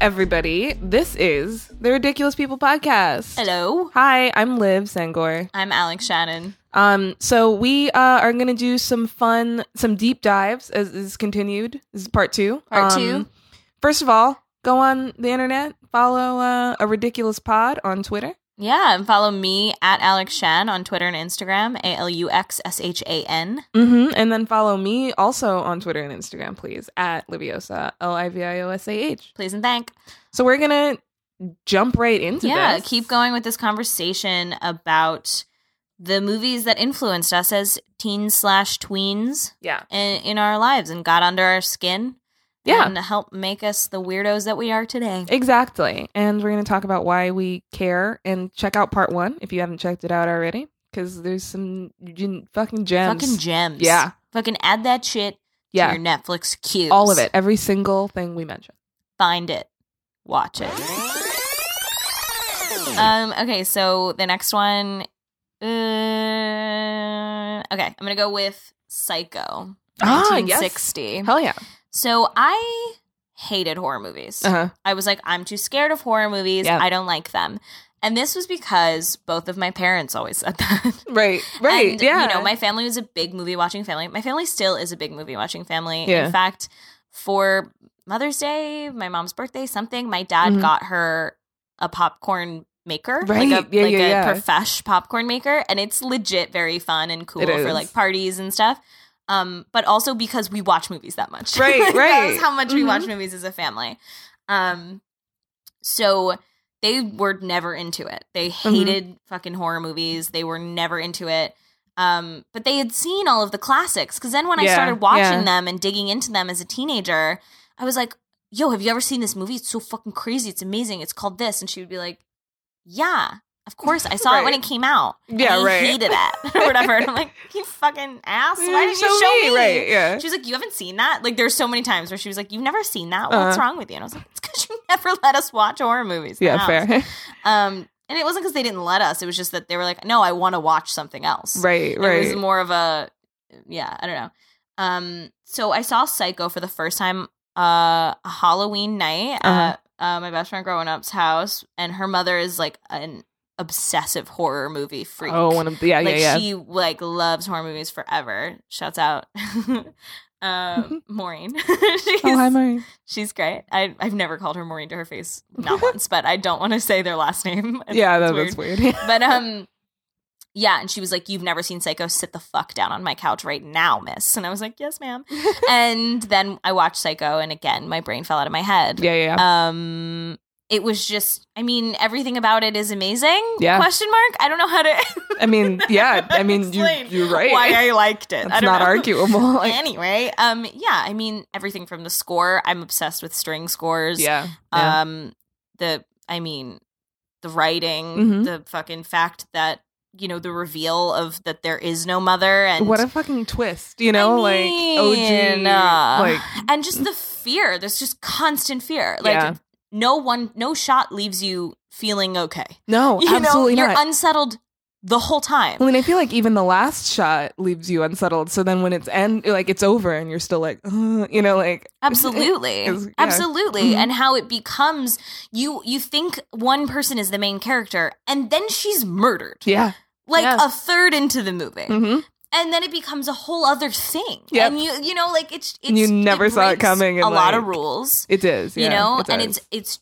Everybody. This is the Ridiculous People podcast. Hello. Hi, I'm Liv Sangor. I'm Alex Shannon. Um, so we uh, are going to do some fun, some deep dives as is continued. This is part two. Part Um, two. First of all, go on the internet, follow uh, a ridiculous pod on Twitter. Yeah, and follow me at Alex Shan on Twitter and Instagram, A L U X S H A N. Mm-hmm. And then follow me also on Twitter and Instagram, please, at Liviosa, L I V I O S A H. Please and thank. So we're going to jump right into Yeah, this. keep going with this conversation about the movies that influenced us as teens slash tweens Yeah. in, in our lives and got under our skin. Yeah. And help make us the weirdos that we are today. Exactly. And we're going to talk about why we care and check out part one if you haven't checked it out already. Because there's some fucking gems. Fucking gems. Yeah. Fucking add that shit Yeah. to your Netflix queues. All of it. Every single thing we mentioned. find it, watch it. Um. Okay. So the next one. Uh, okay, I'm gonna go with Psycho. Ah, yes. 1960. Hell yeah. So I hated horror movies. Uh huh. I was like, I'm too scared of horror movies. Yeah. I don't like them. And this was because both of my parents always said that. Right. Right. And, yeah. You know, my family was a big movie watching family. My family still is a big movie watching family. Yeah. In fact, for Mother's Day, my mom's birthday, something, my dad Mhm. got her a popcorn maker. Right. Like a Yeah, like yeah, a yeah. profesh popcorn maker. And it's legit very fun and cool for like parties and stuff. Um, but also because we watch movies that much. Right, right. That was how much we watch Mhm. movies as a family. Um so they were never into it. They Mm-hmm. hated fucking horror movies. They were never into it. Um, but they had seen all of the classics. Because then when I started watching yeah. them and digging into them as a teenager, I was like, yo, have you ever seen this movie? It's so fucking crazy. It's amazing. It's called this. And she would be like, yeah, of course. I saw it when it came out. Yeah, I right. hated it or whatever. And I'm like, you fucking ass. Why didn't you show me? Right. Yeah. She was like, "You haven't seen that." Like, there's so many times where she was like, "You've never seen that. What's Uh-huh. wrong with you?" And I was like, "It's because you never let us watch horror movies." Yeah. Fair. Um, and it wasn't because they didn't let us. It was just that they were like, "No, I want to watch something else." right. Right. It was more of a, yeah, I don't know. Um, so I saw Psycho for the first time uh Halloween night Uh-huh. at uh, my best friend growing up's house, and her mother is like an obsessive horror movie freak. oh, one of the. Yeah. like yeah. Yeah. she like loves horror movies forever. Shouts out. uh, Maureen. she's, oh, hi, Murray. she's great. I, I've never called her Maureen to her face, not once, but I don't want to say their last name. Yeah. That, It's that's weird. But um, yeah, and she was like, "You've never seen Psycho? Sit the fuck down on my couch right now, miss." And I was like, "Yes, ma'am." and then I watched Psycho, and again, my brain fell out of my head. yeah. Yeah. Yeah. Um, it was just, I mean, everything about it is amazing. Yeah. Question mark. I don't know how to. I mean, yeah. I mean, you, you're right. Why I liked it. I That's don't know. arguable. Like, anyway, um, yeah, I mean, everything from the score. I'm obsessed with string scores. yeah. yeah. Um, the, I mean, the writing, Mhm. the fucking fact that you know the reveal of that there is no mother, and what a fucking twist, you know, I like mean, OG, uh, like and just the fear. There's just constant fear. Like Yeah. No one, no shot leaves you feeling okay. no, You absolutely know, you're not. unsettled the whole time. I mean, I feel like even the last shot leaves you unsettled. So then when it's end, like it's over, and you're still like, uh, you know, like Absolutely. Yeah. Absolutely. Mhm. And how it becomes you you think one person is the main character and then she's murdered. yeah, Like a third into the movie. hmm And then it becomes a whole other thing. And you you know like it's it's You never saw it coming a lot of rules. it is. you know, it and it's it's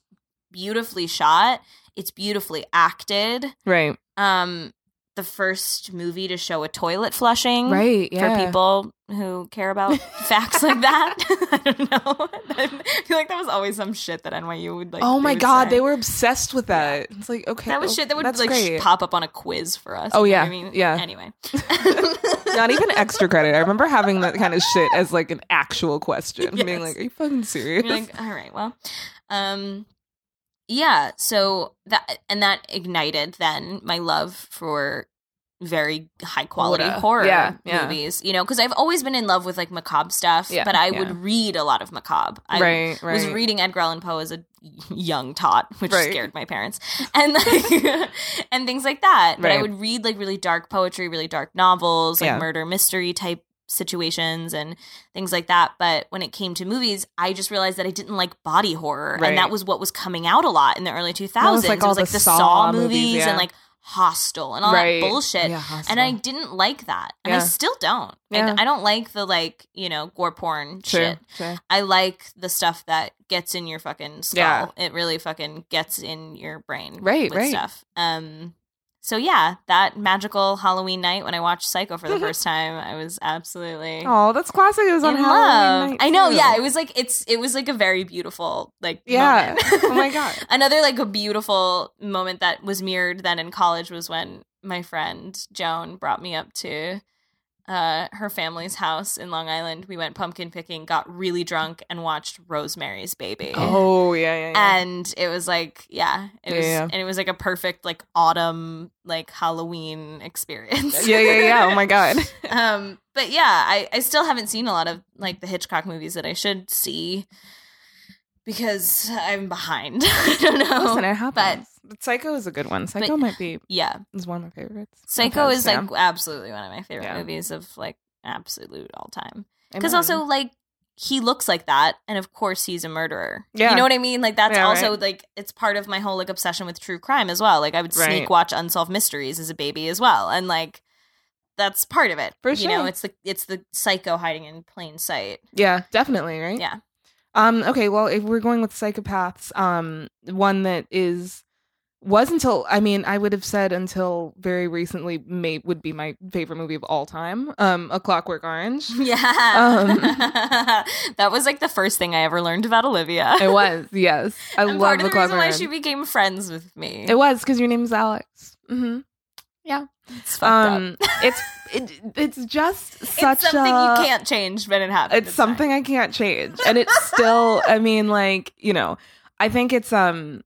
beautifully shot. It's beautifully acted. right, Um the first movie to show a toilet flushing right, yeah. for people who care about facts like that. I don't know. I feel like that was always some shit that NYU would like. oh my god, say. they were obsessed with that. It's like okay, That was oh, shit that would like great. pop up on a quiz for us. Oh, yeah, I mean, yeah. Anyway, Not even extra credit. I remember having that kind of shit as like an actual question, being like, "Are you fucking serious?" You're like, all right, well, um, yeah. So that and that ignited then my love for very high quality Horror. horror Yeah, yeah. movies. You know, because I've always been in love with like macabre stuff, Yeah, but I yeah. would read a lot of macabre. I right, right. was reading Edgar Allan Poe as a young tot, which Right. scared my parents, and like and things like that. But I would read like really dark poetry, really dark novels, like Yeah. murder mystery type situations and things like that. But when it came to movies, I just realized that I didn't like body horror, Right. and that was what was coming out a lot in the early two That was, like, it was like the the Saw Saw, movies, movies yeah. and like Hostel and all Right. that bullshit. Yeah, And I didn't like that, and I still don't. Yeah. And I don't like the like you know gore porn Sure, shit. sure. I like the stuff that gets in your fucking skull. Yeah. It really fucking gets in your brain. Right, with right. Stuff. Um. So yeah, that magical Halloween night when I watched Psycho for the first time, I was absolutely Oh, that's classic. It was on Halloween I know. too. Yeah, it was like it's it was like a very beautiful like Yeah. moment. Oh my God. Another like a beautiful moment that was mirrored then in college was when my friend Joan brought me up to uh, her family's house in Long Island. We went pumpkin picking, got really drunk, and watched Rosemary's Baby. Oh yeah, yeah, yeah. And it was like, yeah, it Yeah, was, yeah. and it was like a perfect like autumn like Halloween experience. yeah, yeah, yeah. Oh my god. um, but yeah, I I still haven't seen a lot of like the Hitchcock movies that I should see because I'm behind. I don't know. Listen, it happens. But Psycho is a good one. Psycho But- might be yeah, is one of my favorites. Psycho is so, like absolutely one of my favorite Yeah. movies of like absolute all time. Because also like he looks like that, and of course he's a murderer. Yeah. you know what I mean. Like that's Yeah, also right. like it's part of my whole like obsession with true crime as well. Like I would sneak Right. watch unsolved mysteries as a baby as well, and like that's part of it. For you know, it's the it's the psycho hiding in plain sight. yeah, definitely, right? Yeah. Um. Okay. Well, if we're going with psychopaths, um, one that is was until I mean I would have said until very recently may would be my favorite movie of all time. Um, A Clockwork Orange. Yeah. Um. that was like the first thing I ever learned about Olivia. It was yes. I and love part The of the reason Clockwork why she became friends with me. it was because your name's Alex. Mm-hmm. It's fucked. Um, it's it, it's just such it's something a you can't change, but it happens. it's something I can't change. And it's still, I mean, like, you know, I think it's um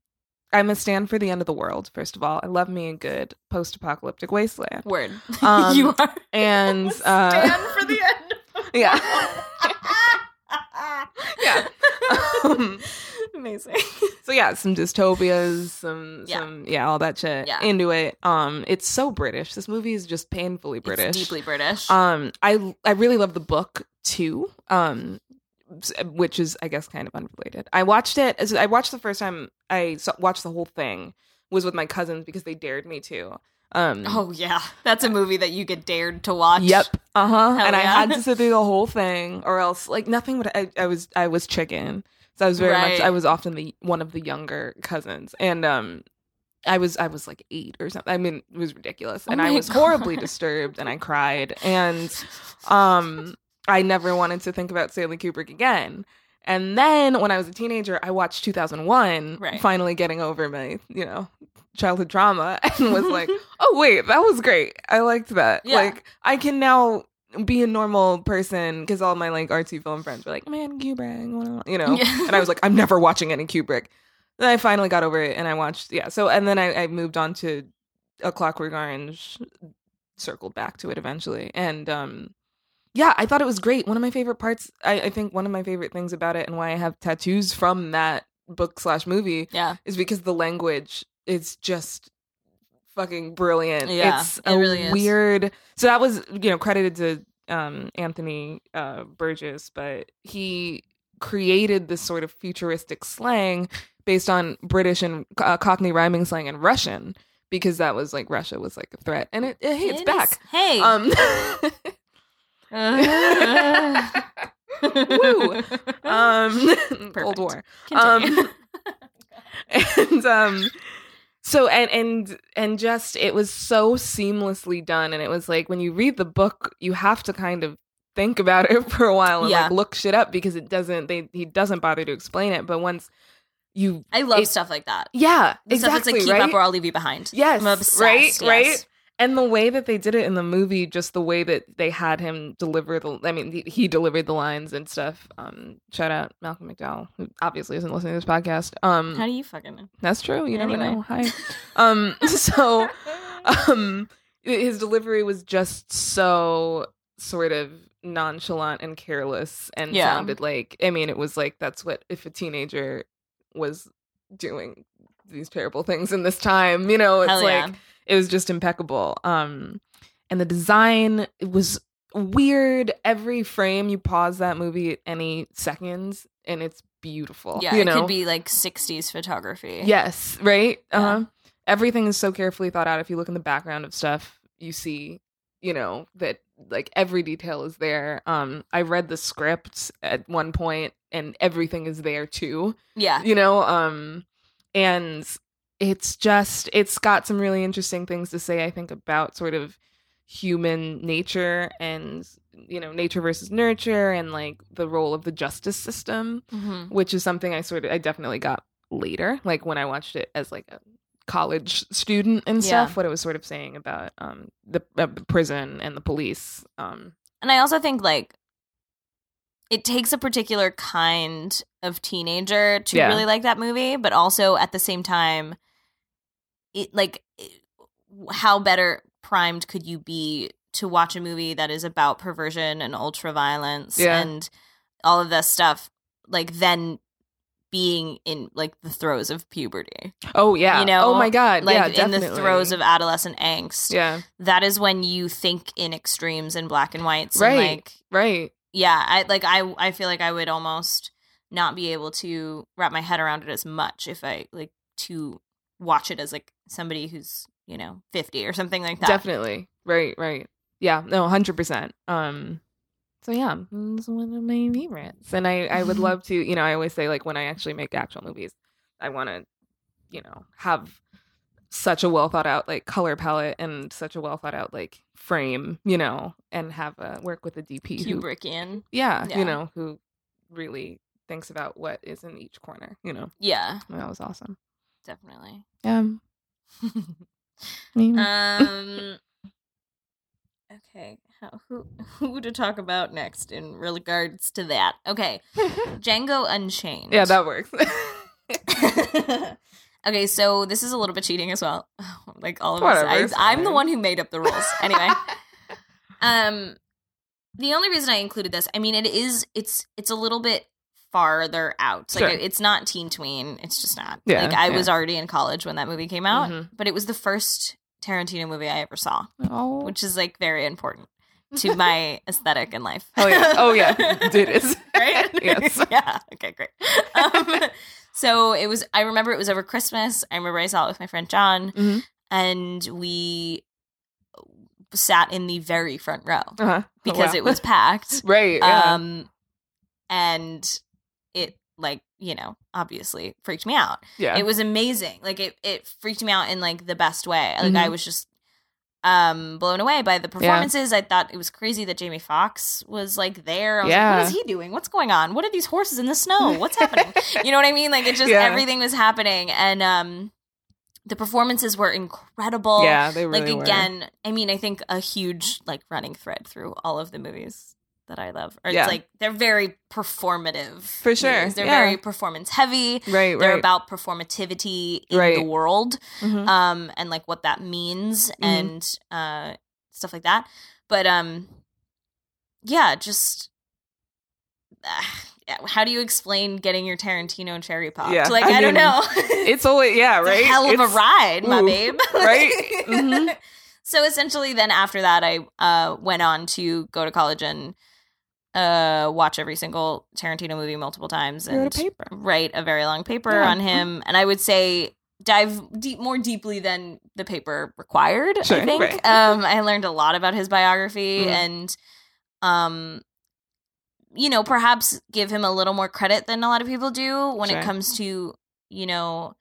I'm a stand for the end of the world, first of all. I love me a good post apocalyptic wasteland. Word. Um, you are And uh stand for the end. Of the Yeah. yeah. Um, Amazing. so yeah, some dystopias, some Yeah. some yeah, all that shit. Yeah. Into it. Um it's so British. This movie is just painfully British. It's deeply British. Um, I I really love the book too. Um, which is I guess kind of unrelated. I watched it. As I watched the first time I saw, watched the whole thing was with my cousins because they dared me to. Um, oh yeah, that's a movie that you get dared to watch. Yep. Uh huh. And I had to sit through the whole thing, or else like nothing would. I, I was I was chicken. So I was very much. I was often the one of the younger cousins, and um, I was I was like eight or something. I mean, it was ridiculous, Oh and I was horribly disturbed, and I cried, and um, I never wanted to think about Stanley Kubrick again. And then when I was a teenager, I watched 2001, Right. finally getting over my, you know, childhood trauma and was like, oh, wait, that was great. I liked that. Yeah. Like, I can now be a normal person because all my like artsy film friends were like, man, Kubrick, you know? Yeah. And I was like, I'm never watching any Kubrick. Then I finally got over it and I watched, yeah. So, and then I, I moved on to A Clockwork Orange, circled back to it eventually. And, um, yeah, I thought it was great. One of my favorite parts, I, I think one of my favorite things about it and why I have tattoos from that book slash movie Yeah. is because the language is just fucking brilliant. Yeah, it's it a really is. weird. So that was you know credited to um, Anthony uh, Burgess, but he created this sort of futuristic slang based on British and uh, Cockney rhyming slang and Russian because that was like Russia was like a threat, and it, it hey, it's It back. is- Hey. Um, Woo. um, Cold War. Continue. Um, and um, so and and and just it was so seamlessly done, and it was like when you read the book, you have to kind of think about it for a while and Yeah. like look shit up because it doesn't they he doesn't bother to explain it, but once you I love it- stuff like that. yeah The stuff that's exactly like keep right up or I'll leave you behind. Yes, I'm obsessed. right, yes. right. And the way that they did it in the movie, just the way that they had him deliver the, I mean, he, delivered the lines and stuff. Um, shout out Malcolm McDowell, who obviously isn't listening to this podcast. Um, How do you fucking know? that's true. You never know. Hi. Um, so, um, his delivery was just so sort of nonchalant and careless and Yeah. sounded like, I mean, it was like, that's what, if a teenager was doing these terrible things in this time, you know, it's Hell like, yeah. it was just impeccable um and the design it was weird. Every frame you pause that movie at any seconds, and it's beautiful. Yeah, you it could be like 60s photography. Yes, right. Yeah. Uh huh. Everything is so carefully thought out. If you look in the background of stuff, you see, you know, that like every detail is there. Um, I read the script at one point, and everything is there too. Yeah. You know, um, and it's just it's got some really interesting things to say. I think about sort of human nature and you know nature versus nurture and like the role of the justice system hmm which is something I sort of I definitely got later, like when I watched it as like a college student and Yeah. stuff. What it was sort of saying about um the uh, prison and the police. Um, And I also think like it takes a particular kind of teenager to Yeah. really like that movie, but also at the same time, it like it- how better primed could you be to watch a movie that is about perversion and ultra violence Yeah. and all of this stuff, like then being in like the throes of puberty, oh yeah, You know, oh my god, like yeah, in the throes of adolescent angst. yeah, That is when you think in extremes and black and whites, Right. and like right, yeah i like i i feel like i would almost not be able to wrap my head around it as much if i like to watch it as like somebody who's you know 50 or something like that. Definitely, right, right, yeah, no, hundred percent. Um, so yeah, it's one of my favorites, and I I would love to, you know, I always say like when I actually make actual movies, I want to, you know, have such a well thought out like color palette and such a well thought out like frame, you know, and have a work with a DP who, kubrickian yeah, Yeah. you know, who really thinks about what is in each corner, you know. yeah That was awesome. definitely Um, um okay how, who who to talk about next in regards to that okay django unchained yeah, that works. Okay, so this is a little bit cheating as well. like all of us. Whatever, I, I'm the one who made up the rules. Anyway, um, the only reason I included this, I mean, it is it's it's a little bit farther out. Like Sure. it's not teen tween. It's just not. Yeah, like I yeah. was already in college when that movie came out, Mhm. but it was the first Tarantino movie I ever saw, oh, which is like very important to my aesthetic in life. oh yeah, oh yeah, it is. right? yes. yeah. Okay, great. Um, so it was. I remember it was over Christmas. I remember I saw it with my friend John, Mhm. and we sat in the very front row Uh-huh. because Wow. it was packed. right. Yeah. Um, and it like you know obviously freaked me out. yeah. It was amazing. Like it it freaked me out in like the best way. Like I Mhm. was just um blown away by the performances. I thought it was crazy that Jamie Foxx was like there. I was Yeah. like, what is he doing? What's going on? What are these horses in the snow? What's happening? you know what I mean? Like it just Yeah. everything was happening and um the performances were incredible. yeah, they really like were. again, I mean, I think a huge like running thread through all of the movies that I love. Or Yeah. It's like they're very performative. For sure, movies. They're yeah. very performance heavy. right, They're right. about performativity in Right. the world, Mhm. um, and like what that means Mm-hmm. and uh, stuff like that. But um, yeah, just yeah, how do you explain getting your Tarantino cherry pop? Yeah, like I I, don't know. it's always yeah, right. a hell of It's- a ride, my ooh, babe. right? Mhm. So essentially, then after that, I uh, went on to go to college and uh, watch every single Tarantino movie multiple times and a write a very long paper Yeah. on him. And I would say dive deep more deeply than the paper required. Sure, I think right. um, I learned a lot about his biography Mhm. and um you know perhaps give him a little more credit than a lot of people do when Sure. it comes to you know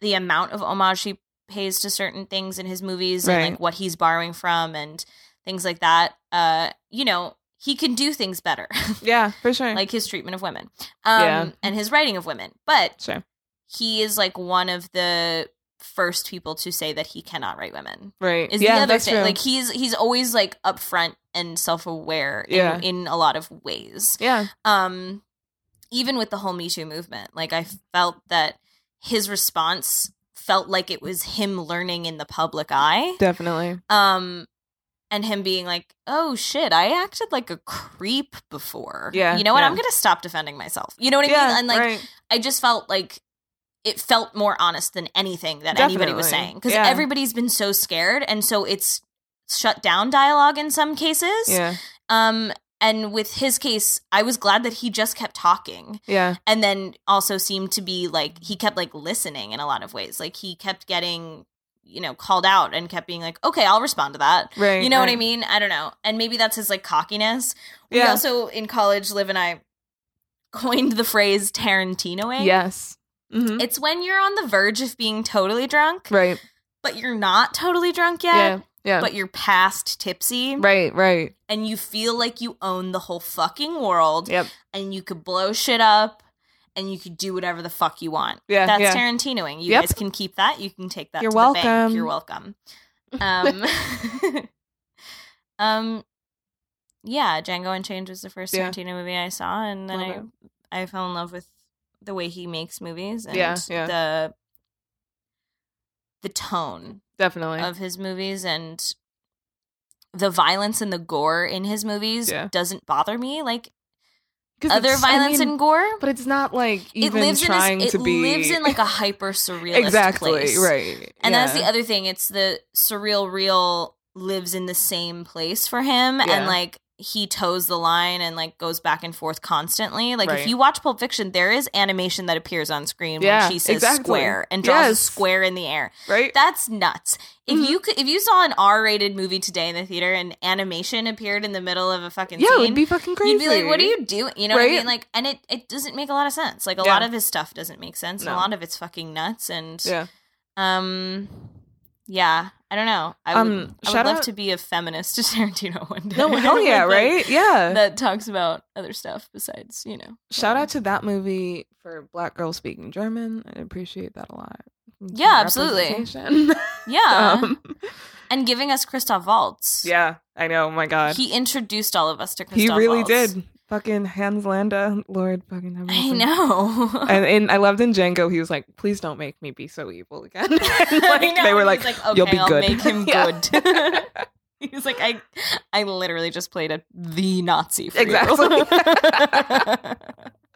the amount of homage he pays to certain things in his movies and like what he's borrowing from and things like that uh you know he can do things better Yeah, for sure. like his treatment of women um Yeah. and his writing of women but sure. he is like one of the first people to say that he cannot write women Right. is yeah, the other that's thing true. like he's he's always like upfront and self-aware in, Yeah. in a lot of ways yeah. um even with the whole me too movement like i felt that his response felt like it was him learning in the public eye Definitely. um and him being like oh shit i acted like a creep before Yeah, you know what yeah. i'm gonna stop defending myself you know what i yeah, mean and like right. I just felt like it felt more honest than anything that anybody was saying because Yeah. everybody's been so scared, and so it's shut down dialogue in some cases. Yeah. Um, and with his case, I was glad that he just kept talking Yeah. and then also seemed to be like he kept like listening in a lot of ways. Like he kept getting, you know, called out and kept being like, okay, I'll respond to that. Right. You know what I mean? I don't know. And maybe that's his like cockiness. We Yeah. also in college, Liv and I coined the phrase Tarantinoing. Yes. hmm It's when you're on the verge of being totally drunk, Right. but you're not totally drunk yet, Yeah. Yeah. but you're past tipsy right. Right. and you feel like you own the whole fucking world Yep. and you could blow shit up and you could do whatever the fuck you want. Yeah. That's yeah. Tarantinoing. You Yep. guys can keep that. You can take that You're to the bank. welcome. You're welcome. Um, um, yeah, Django Unchained was the first Yeah. Tarantino movie I saw, and then Love I I fell in love with the way he makes movies and Yeah, yeah. the the tone Definitely. of his movies and the violence and the gore in his movies Yeah. doesn't bother me like other it's- I violence mean, and gore. but it's not like It even lives in trying a, it to be lives in like a hyper surrealist exactly place. right. And yeah. that's the other thing. It's the surreal real lives in the same place for him Yeah. and like he toes the line and like goes back and forth constantly. Like Right. if you watch Pulp Fiction, there is animation that appears on screen Yeah, when she says exactly. square and draws a square in the air. right. That's nuts. If Mhm. you could, if you saw an R-rated movie today in the theater and animation appeared in the middle of a fucking yeah, it'd be fucking crazy. You'd be like, "What are you doing?" You know what I mean? Like, and it it doesn't make a lot of sense. Like a Yeah. lot of his stuff doesn't make sense, No. a lot of it's fucking nuts. And Yeah. um, yeah, I don't know. I would, Um, I would love out- to be a feminist to Tarantino one day. No, hell yeah, right? Yeah. That talks about other stuff besides, you know. Shout whatever. out to that movie for black girls speaking German. I appreciate that a lot. Yeah, absolutely. Yeah, Um, and giving us Christoph Waltz. yeah, I know. Oh my God. he introduced all of us to Christoph. Waltz. He really Waltz. did. Fucking Hans Landa, Lord fucking have I know. And, and I loved in Django, he was like, please don't make me be so evil again. And, like, know, they were he's like, okay, you'll be I'll good. make him good. He's like, I, I literally just played a the Nazi for Exactly.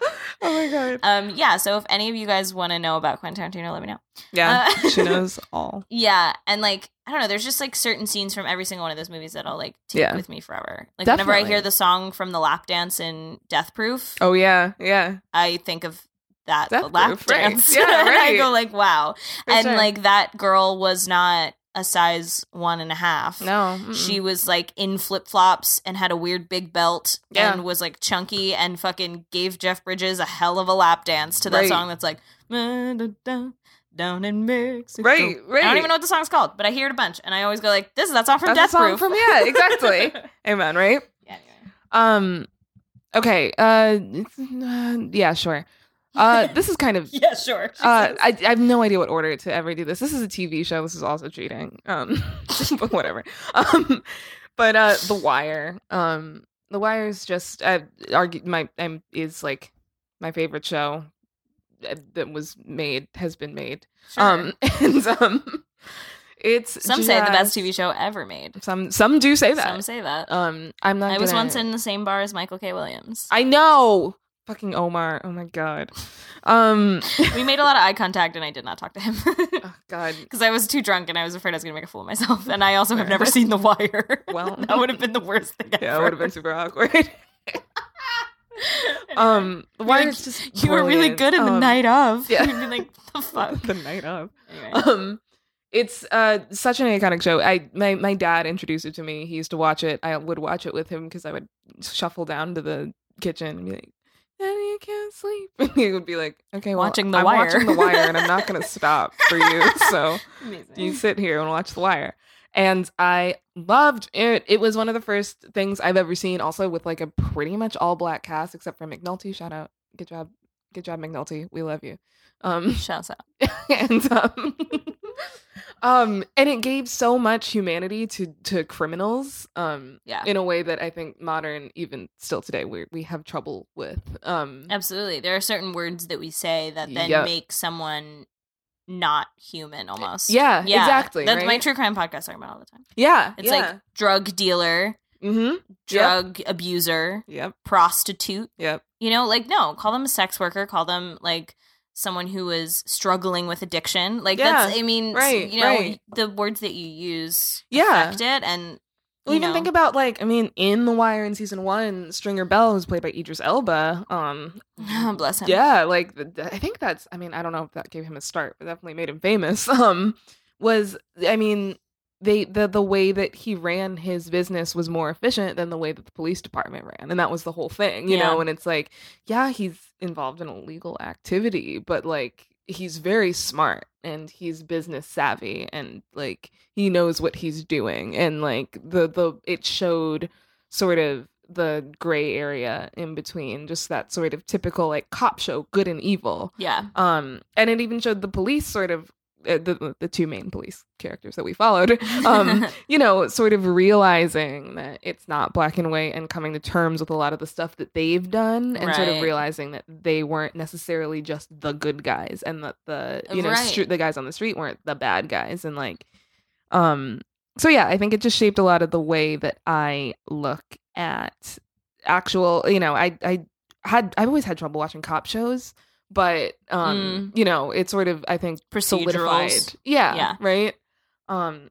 oh my God. um, yeah. So if any of you guys want to know about Quentin Tarantino, let me know. Yeah, Uh, she knows all. Yeah, and like I don't know, there's just like certain scenes from every single one of those movies that I'll like take Yeah. with me forever. Like whenever I hear the song from the lap dance in Death Proof, Oh, yeah, yeah. I think of that Death lap Proof, right. dance. Yeah, and I go like, wow. For and sure. like that girl was not a size one and a half. No. mm-mm. She was like in flip flops and had a weird big belt Yeah. and was like chunky and fucking gave Jeff Bridges a hell of a lap dance to that Right. song that's like down in Mexico. Right, right. I don't even know what the song's called, but I hear it a bunch and I always go like, "This is that song from That's Death song Proof." from- yeah, exactly. Amen, right? yeah, anyway. Um, okay. Uh, uh, yeah, sure. Uh, this is kind of yeah, sure. Uh. I, I have no idea what order to ever do this. This is a TV show. This is also cheating. Um, but whatever. Um, but uh, The Wire. Um, The Wire is just I argue my um, is like my favorite show uh, that was made has been made. Sure. Um, and um, it's some say the best TV show ever made. Some some do say that. Some say that. um, I'm not. I was gonna- once in the same bar as Michael K. Williams. I know. Fucking Omar. Oh my god. Um. we made a lot of eye contact, and I did not talk to him oh god. because I was too drunk, and I was afraid I was going to make a fool of myself. And I also have never seen The Wire. Well. that would have been the worst thing. Yeah, it would have been super awkward. Um, the wire is just you were really good in the Um, night of. yeah. You'd be like, the fuck. the night of. Anyway. Um, it's uh such an iconic show. I my my dad introduced it to me. He used to watch it. I would watch it with him because I would shuffle down to the kitchen and be like, "Daddy, I can't sleep." And he would be like, "Okay, well, Watching The I'm Wire." watching The Wire, and I'm not gonna stop for you. So Amazing. you sit here and watch The Wire." And I loved it. It was one of the first things I've ever seen, also with like a pretty much all black cast except for McNulty. Shout out, good job, good job, McNulty. We love you. Um, Shouts out. and um, um, and it gave so much humanity to to criminals. Um, Yeah. in a way that I think modern, even still today, we we have trouble with. Um, Absolutely. There are certain words that we say that then Yeah. make someone not human almost. Yeah, exactly, That's my true crime podcast talking about all the time. yeah, It's yeah. like drug dealer, mm-hmm. drug abuser, Yep, prostitute. yep, You know, like no, call them a sex worker, call them like someone who is struggling with addiction. Like that's I mean, right, you know, right. the words that you use Yeah. affect it and Well, you even know? think about like I mean, in The Wire in season one, Stringer Bell was played by Idris Elba. Um, Bless him. yeah, like th- th- I think that's. I mean, I don't know if that gave him a start, but definitely made him famous. Um, was I mean, they the the way that he ran his business was more efficient than the way that the police department ran, and that was the whole thing, you Yeah. know. And it's like, yeah, he's involved in illegal activity, but like he's very smart and he's business savvy and like he knows what he's doing and like the the it showed sort of the gray area in between just that sort of typical like cop show good and evil Yeah. um and it even showed the police sort of the the two main police characters that we followed um you know sort of realizing that it's not black and white and coming to terms with a lot of the stuff that they've done and sort of realizing that they weren't necessarily just the good guys and that the you know Right. the guys on the street weren't the bad guys and like um so yeah i think it just shaped a lot of the way that i look at actual you know i i had i've always had trouble watching cop shows but um you know it sort of i think solidified. Yeah Yeah. right? Um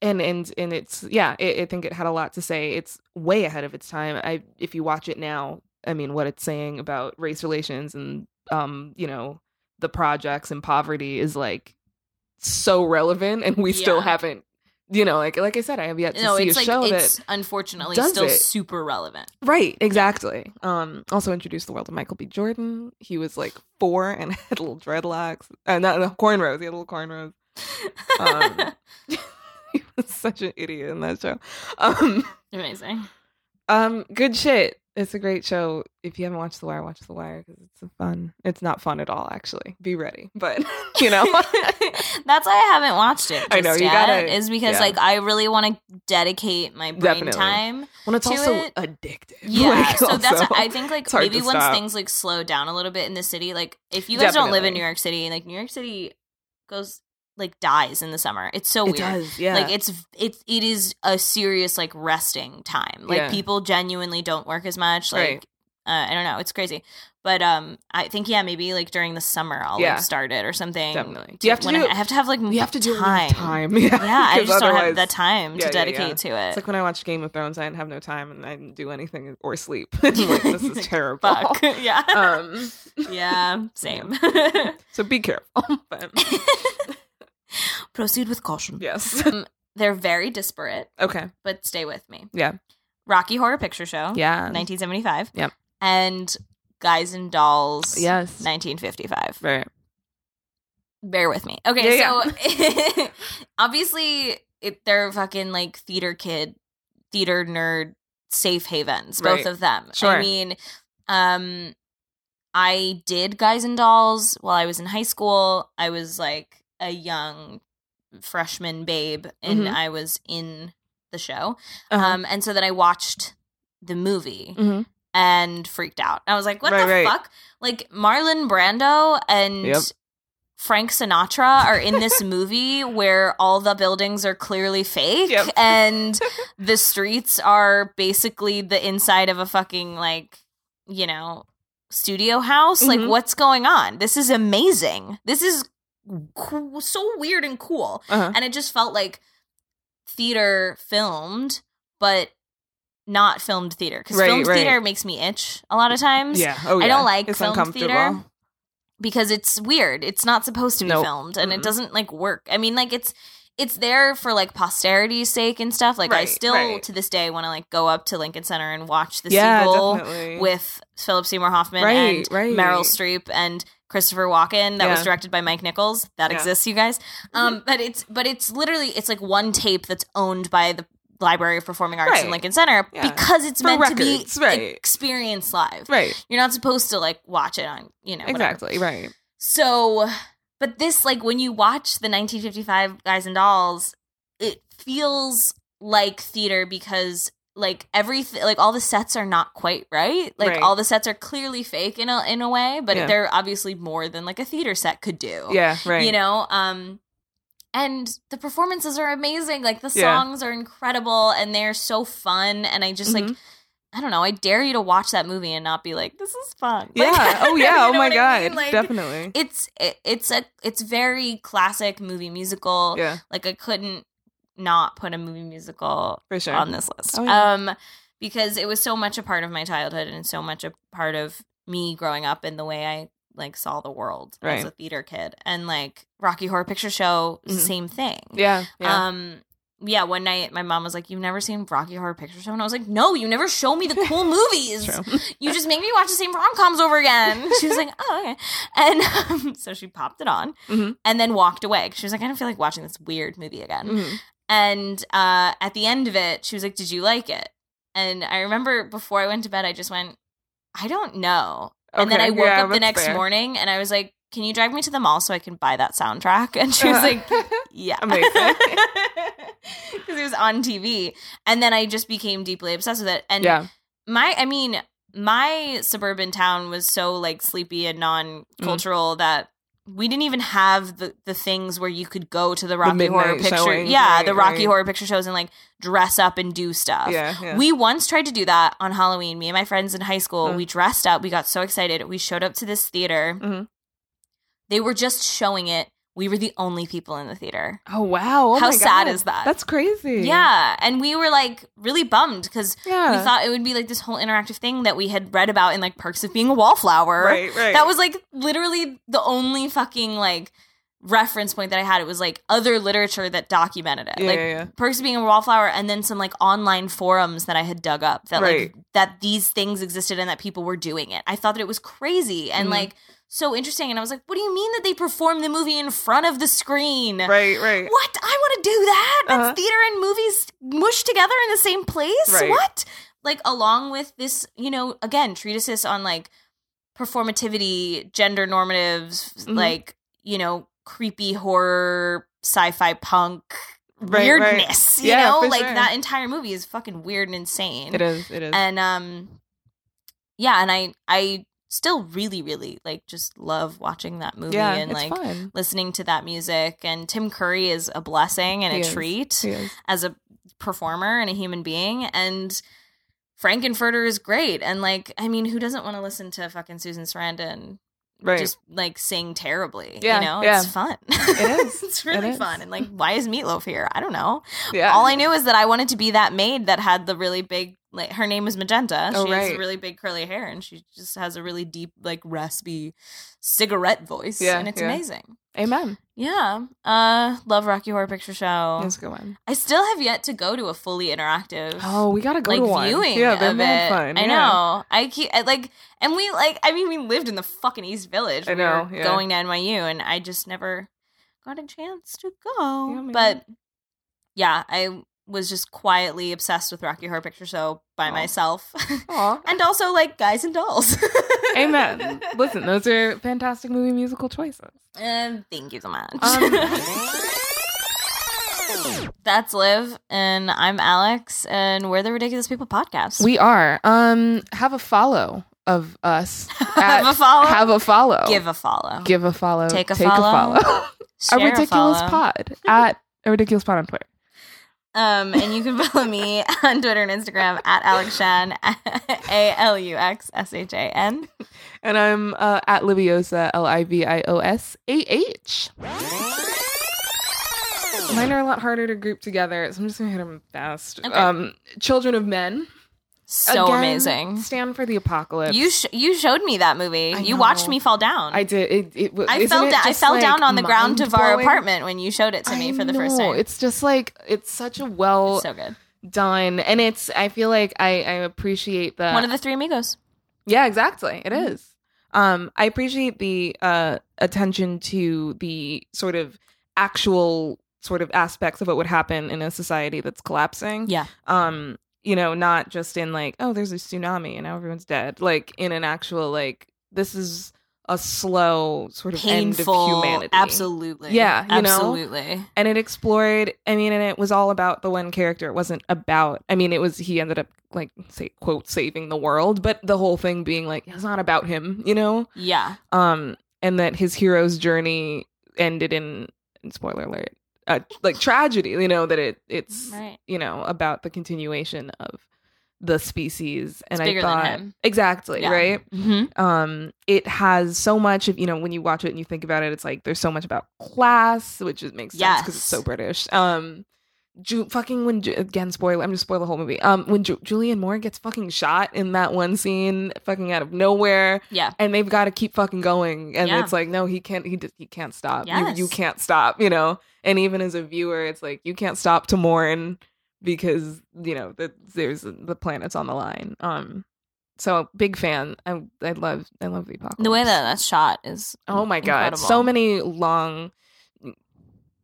and and and it's yeah it, i think it had a lot to say. It's way ahead of its time. I if you watch it now i mean what it's saying about race relations and um you know the projects and poverty is like so relevant and we still haven't you know like like i said i have yet to no, see it's a like show it's that unfortunately still it. super relevant. right exactly um also introduced the world of michael b jordan he was like four and had little dreadlocks uh, not no, cornrows he had little cornrows Um, he was such an idiot in that show. Um, Amazing. um, good shit. It's a great show. If you haven't watched The Wire, watch The Wire because it's fun. It's not fun at all, actually. Be ready, but you know, That's why I haven't watched it. I know, you yet, gotta- is because yeah. like I really want to dedicate my brain Definitely. time. when it's also it- addictive. Yeah, Like, so that's also- I think like maybe once stop. things like slow down a little bit in the city, like if you guys don't live in New York City, like New York City goes like dies in the summer. It's so it weird. does. Yeah, Like it's it's it is a serious like resting time. Like Yeah. people genuinely don't work as much. Like Right. uh, I don't know, it's crazy. But um, I think yeah, maybe like during the summer I'll Yeah. like start it or something. Definitely. Do You have to do- I, I have to have like you have to do time. time. Yeah, Yeah, I just don't have the time Yeah, to dedicate to it. It's like when I watched Game of Thrones, I didn't have no time and I didn't do anything or sleep. like, this is terrible. Fuck. yeah. Um, yeah. Same. so be careful. but Proceed with caution. yes. They're very disparate, Okay. but stay with me. Yeah. Rocky Horror Picture Show, Yeah. 1975. Yep. And Guys and Dolls, Yes. 1955. Right. Bear with me. Okay, Yeah, so obviously it, they're fucking like theater kid, theater nerd safe havens, both Right. of them. Sure. I mean, um I did Guys and Dolls while I was in high school. I was like a young freshman babe and Mhm. I was in the show. Uh-huh. Um and so then I watched the movie Mhm. and freaked out. I was like, what Right, the right. fuck? Like Marlon Brando and Yep. Frank Sinatra are in this movie where all the buildings are clearly fake Yep. and the streets are basically the inside of a fucking like, you know, studio house. Like Mhm. what's going on? This is amazing. This is cool, so weird and cool. Uh-huh. And it just felt like theater filmed, but not filmed theater because Right, filmed right. theater makes me itch a lot of times Yeah. Oh, I don't like it's filmed theater. because it's weird. It's not supposed to be Nope. filmed and it Mm-mm. doesn't like work. I mean, like it's it's there for like posterity's sake and stuff. Like I still right. to this day want to like go up to Lincoln Center and watch the yeah, Seagull definitely. with Philip Seymour Hoffman Right, and right. Meryl Streep and Christopher Walken that was directed by Mike Nichols. That Yeah. exists, you guys. Um, but it's but it's literally it's like one tape that's owned by the Library of Performing Arts in Lincoln Center Yeah. because it's For meant records, to be right. experienced live. right. You're not supposed to like watch it on, you know, whatever. Exactly. Right. So, but this, like, when you watch the 1955 Guys and Dolls, it feels like theater because, like, everything, like, all the sets are not quite right. Like, Right. all the sets are clearly fake in a in a way, but Yeah. they're obviously more than like a theater set could do. Yeah. Right. You know, um, and the performances are amazing. Like the Yeah. songs are incredible, and they're so fun. And I just like Mhm. I don't know. I dare you to watch that movie and not be like, "This is fun." Like, Yeah. Oh you yeah. know oh my what I god. mean? Like, Definitely. It's it, it's a it's very classic movie musical. Yeah. Like I couldn't not put a movie musical sure. on this list. Oh, yeah. Um, because it was so much a part of my childhood and so much a part of me growing up in the way I like saw the world as a theater kid. And like Rocky Horror Picture Show, Mhm. same thing. yeah. Yeah. Um, yeah, one night my mom was like, You've never seen Rocky Horror Picture Show? And I was like, No, you never show me the cool movies. You just make me watch the same rom coms over again. She was like, Oh, okay. And um, so she popped it on Mhm. and then walked away. She was like, I don't feel like watching this weird movie again. Mhm. And uh, at the end of it, she was like, Did you like it? And I remember before I went to bed, I just went, I don't know. And then I woke yeah, up the next fair. morning and I was like, Can you drive me to the mall so I can buy that soundtrack? And she was like, Yeah. Amazing. Because it was on TV. And then I just became deeply obsessed with it. And yeah. my, I mean, my suburban town was so like sleepy and non cultural that we didn't even have the, the things where you could go to the Rocky Horror Picture. showings, yeah, right, the Rocky right. Horror Picture shows and like dress up and do stuff. Yeah. Yeah. We once tried to do that on Halloween. Me and my friends in high school, Mm. we dressed up. We got so excited. We showed up to this theater. Mhm. They were just showing it. We were the only people in the theater. oh wow. Oh How sad God. is that? That's crazy. Yeah. And we were like really bummed because Yeah. we thought it would be like this whole interactive thing that we had read about in like Perks of Being a Wallflower. Right. Right. That was like literally the only fucking like reference point that I had. It was like other literature that documented it. Yeah. like yeah, yeah. Perks of Being a Wallflower and then some like online forums that I had dug up that Right. like that these things existed and that people were doing it. I thought that it was crazy and Mhm. like so interesting. And I was like, what do you mean that they perform the movie in front of the screen? Right. Right. What? I want to do that. That's Uh-huh. theater and movies mushed together in the same place. Right. What? Like along with this, you know, again, treatises on like performativity, gender normatives, Mhm. like, you know, creepy horror, sci-fi punk Right, right. weirdness. You Yeah, know, like sure. that entire movie is fucking weird and insane. It is. It is. And um yeah, and I I still really, really like just love watching that movie yeah. and like fun. listening to that music. And Tim Curry is a blessing and He a is. treat as a performer and a human being. And Frank-N-Furter is great. And like, I mean, who doesn't want to listen to fucking Susan Sarandon Right. just like sing terribly? Yeah, you know, yeah. it's fun. It is. it's really is. fun. And like, why is Meatloaf here? I don't know. yeah. All I knew is that I wanted to be that maid that had the really big, like, her name is Magenta. Oh, she has really big curly hair and she just has a really deep, like, raspy cigarette voice. Yeah, and it's yeah. amazing. Amen. Yeah. Uh, love Rocky Horror Picture Show. That's a good one. I still have yet to go to a fully interactive. Oh, we gotta go like to one. viewing Yeah, they're mad fun. I yeah. know. I keep I, like, and we like. I mean, we lived in the fucking East Village. I We know, yeah. going to NYU, and I just never got a chance to go. But yeah, I was just quietly obsessed with Rocky Horror Picture Show by Aw. myself, and also like Guys and Dolls. Amen. Listen, those are fantastic movie musical choices. And thank you so much. Um, That's Liv, and I'm Alex, and we're the Ridiculous People podcast. We are. Um, have a follow of us. have a follow. Have a follow. Give a follow. Give a follow. Take a Take follow. a follow. A ridiculous follow. pod at a ridiculous pod on Twitter. Um, and you can follow me on Twitter and Instagram at Alex Shan, A L U X S H A N. And I'm uh, at Liviosa, L I V I O S A H. Mine are a lot harder to group together, so I'm just gonna hit them fast. Okay. Um, Children of Men. So Again, amazing. Stand for the apocalypse. You sh- you showed me that movie. I you watched me fall down. I did. It. it w- I fell it down. I fell like, down on the ground of our apartment when you showed it to me I for the first know. time. It's just like it's such a well so good. done, and it's. I feel like I I appreciate the One of the three amigos. Yeah, exactly. It is. Mhm. Um, I appreciate the uh attention to the sort of actual sort of aspects of what would happen in a society that's collapsing. Yeah. Um, you know, not just in like, oh, there's a tsunami and now everyone's dead. Like in an actual like this is a slow sort of end of Painful. humanity. Absolutely. Yeah, you know? Absolutely. And it explored I mean, and it was all about the one character. It wasn't about I mean, it was he ended up like say quote saving the world, but the whole thing being like it's not about him, you know? Yeah. um and that his hero's journey ended in spoiler alert uh, like tragedy you know that it it's Right. you know about the continuation of the species and i thought exactly Yeah. right Mm-hmm. um it has so much of you know when you watch it and you think about it it's like there's so much about class which makes sense because it's so british um Ju- fucking when Ju- again spoiler, I'm just spoil the whole movie. Um, when Ju- Julianne Moore gets fucking shot in that one scene, fucking out of nowhere, Yeah. and they've got to keep fucking going, and Yeah. it's like, no, he can't, he just, he can't stop. Yes. You you can't stop, you know. And even as a viewer, it's like you can't stop to mourn because you know that there's the planet's on the line. Um, so big fan. I I love I love the apocalypse. The way that that's shot is Oh my god, so many long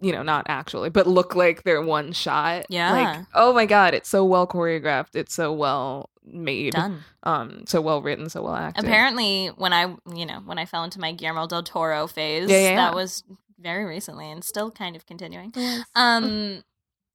you know, not actually, but look like they're one shot. Yeah. Like, oh my god, it's so well choreographed, it's so well made. done. Um, so well written, so well acted. Apparently, when I you know when I fell into my Guillermo del Toro phase, Yeah, yeah, yeah. that was very recently and still kind of continuing. Yes. Um,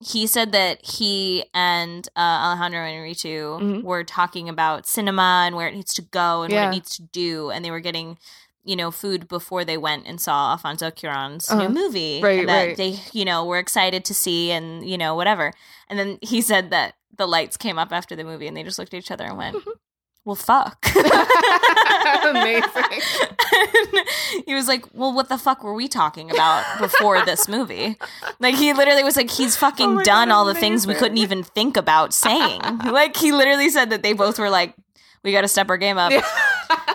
he said that he and uh, Alejandro Inarritu Mhm. were talking about cinema and where it needs to go and what it needs to do, and they were getting, you know, food before they went and saw Alfonso Cuarón's Uh-huh. new movie Right, that right. they, you know, were excited to see, and you know, whatever. And then he said that the lights came up after the movie, and they just looked at each other and went, "Well, fuck." Amazing. And he was like, "Well, what the fuck were we talking about before this movie?" Like he literally was like, "He's fucking Oh done God, all the things we couldn't even think about saying." like he literally said that they both were like, "We got to step our game up." Yeah.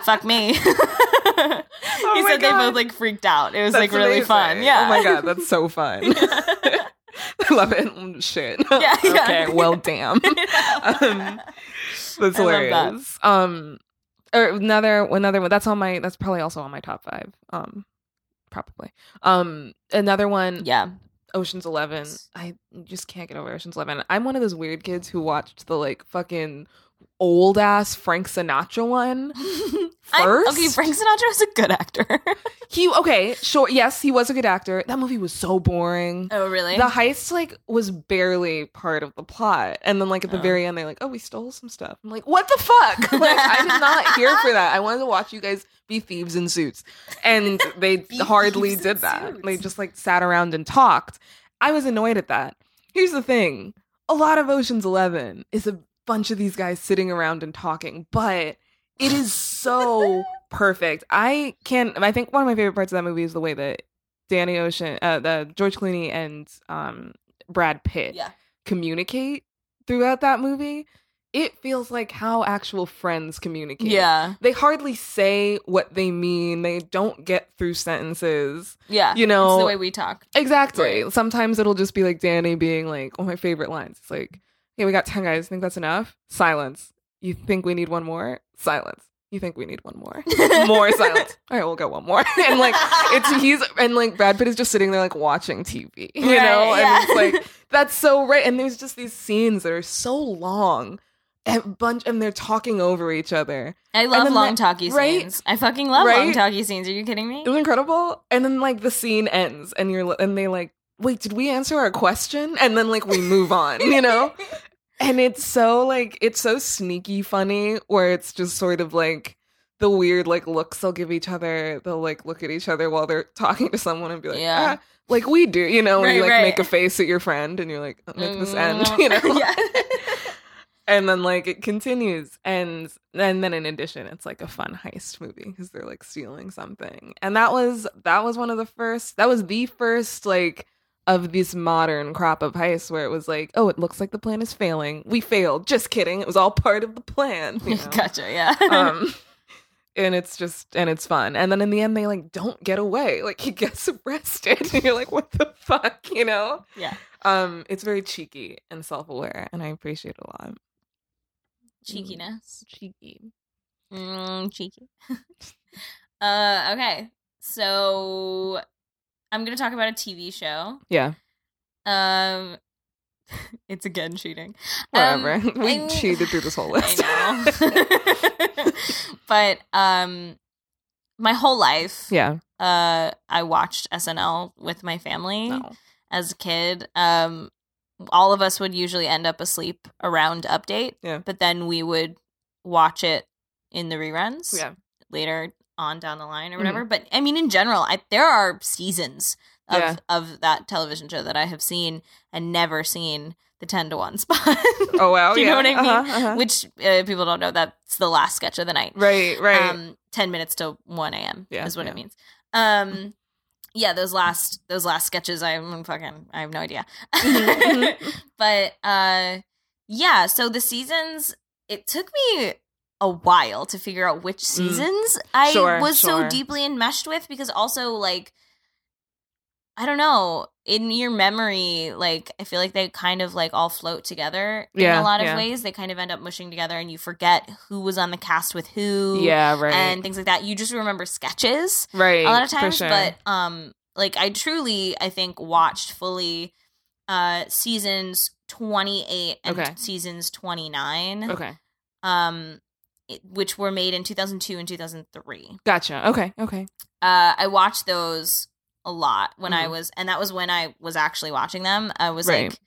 Fuck me. he Oh my said they both like freaked out. It was That's like really fun. Yeah. Oh my god, that's so fun. I love it. Mm, Shit. Yeah, yeah. okay. Well, damn. um, that's love that. hilarious. Um, or another another one. That's on my. That's probably also on my top five. Um, probably. Um, another one. yeah. Ocean's Eleven. I just can't get over Ocean's Eleven. I'm one of those weird kids who watched the like fucking old ass Frank Sinatra one first. I'm- okay, Frank Sinatra is a good actor. He okay, sure. Yes, he was a good actor. That movie was so boring. oh, really? The heist like was barely part of the plot, and then like at the Oh. very end, they're like, "Oh, we stole some stuff." I'm like, "What the fuck?" like I did not here for that. I wanted to watch you guys be thieves in suits, and they hardly did that. suits. They just like sat around and talked. I was annoyed at that. Here's the thing: a lot of Ocean's Eleven is a bunch of these guys sitting around and talking, but it is so perfect. I can't. I think one of my favorite parts of that movie is the way that Danny Ocean, uh, the George Clooney and um, Brad Pitt yeah. communicate throughout that movie. It feels like how actual friends communicate. Yeah. They hardly say what they mean. They don't get through sentences. Yeah. You know- it's the way we talk. Exactly. Right. Sometimes it'll just be like Danny being like, "Oh, my favorite lines." It's like, "Hey, we got ten guys. I think that's enough?" Silence. You think we need one more? Silence. You think we need one more? more silence. All right, we'll go one more. and like, it's he's and like Brad Pitt is just sitting there like watching TV, you Right, know, yeah. and it's like that's so right. And there's just these scenes that are so long. And bunch and they're talking over each other. I love long that- talkie right? scenes. I fucking love long Right? talkie scenes. Are you kidding me? It was incredible. And then like the scene ends and you're and they like, wait, did we answer our question? And then like we move on, you know? And it's so like it's so sneaky funny where it's just sort of like the weird like looks they'll give each other. They'll like look at each other while they're talking to someone and be like, Yeah. ah, like we do, you know, when you like right. make a face at your friend and you're like, make this end, Mm, you know? yeah. and then like it continues and and then in addition it's like a fun heist movie because they're like stealing something and that was that was one of the first that was the first like of this modern crop of heists where it was like oh it looks like the plan is failing we failed just kidding it was all part of the plan you know? gotcha. Yeah. um and it's just and it's fun and then in the end they like don't get away like he gets arrested and you're like what the fuck you know yeah. um it's very cheeky and self-aware and i appreciate it a lot Cheekiness. cheeky. Mm, cheeky. uh. Okay. So I'm gonna talk about a TV show. Yeah, Um. It's again cheating. Um, whatever. we I- cheated through this whole list. I know. but um, my whole life, yeah. uh, I watched SNL with my family. No. as a kid, um, all of us would usually end up asleep around update. Yeah. But then we would watch it in the reruns Yeah. later on down the line or whatever. But I mean, in general, I, there are seasons of, Yeah. of that television show that I have seen and never seen the 10 to 1 spot. Oh wow. Do you yeah. know what I mean? Uh-huh, uh-huh. Which uh, people don't know. That's the last sketch of the night right. Right. um 10 minutes to 1 a.m Yeah, is what yeah. it means um yeah, those last those last sketches, I'm fucking, I have no idea. Mhm, but uh, yeah, so the seasons, it took me a while to figure out which seasons I Mm. Sure, was so deeply enmeshed with because also like I don't know, in your memory, like I feel like they kind of like all float together in Yeah, a lot of yeah. ways. They kind of end up mushing together and you forget who was on the cast with who Yeah, right. and things like that. You just remember sketches right. a lot of times sure. but um like i truly i think watched fully uh seasons 28 and Okay. seasons 29 okay, um which were made in 2002 and 2003 gotcha. Okay, okay. uh i watched those a lot when i Mhm. was and that was when i was actually watching them i was Right. like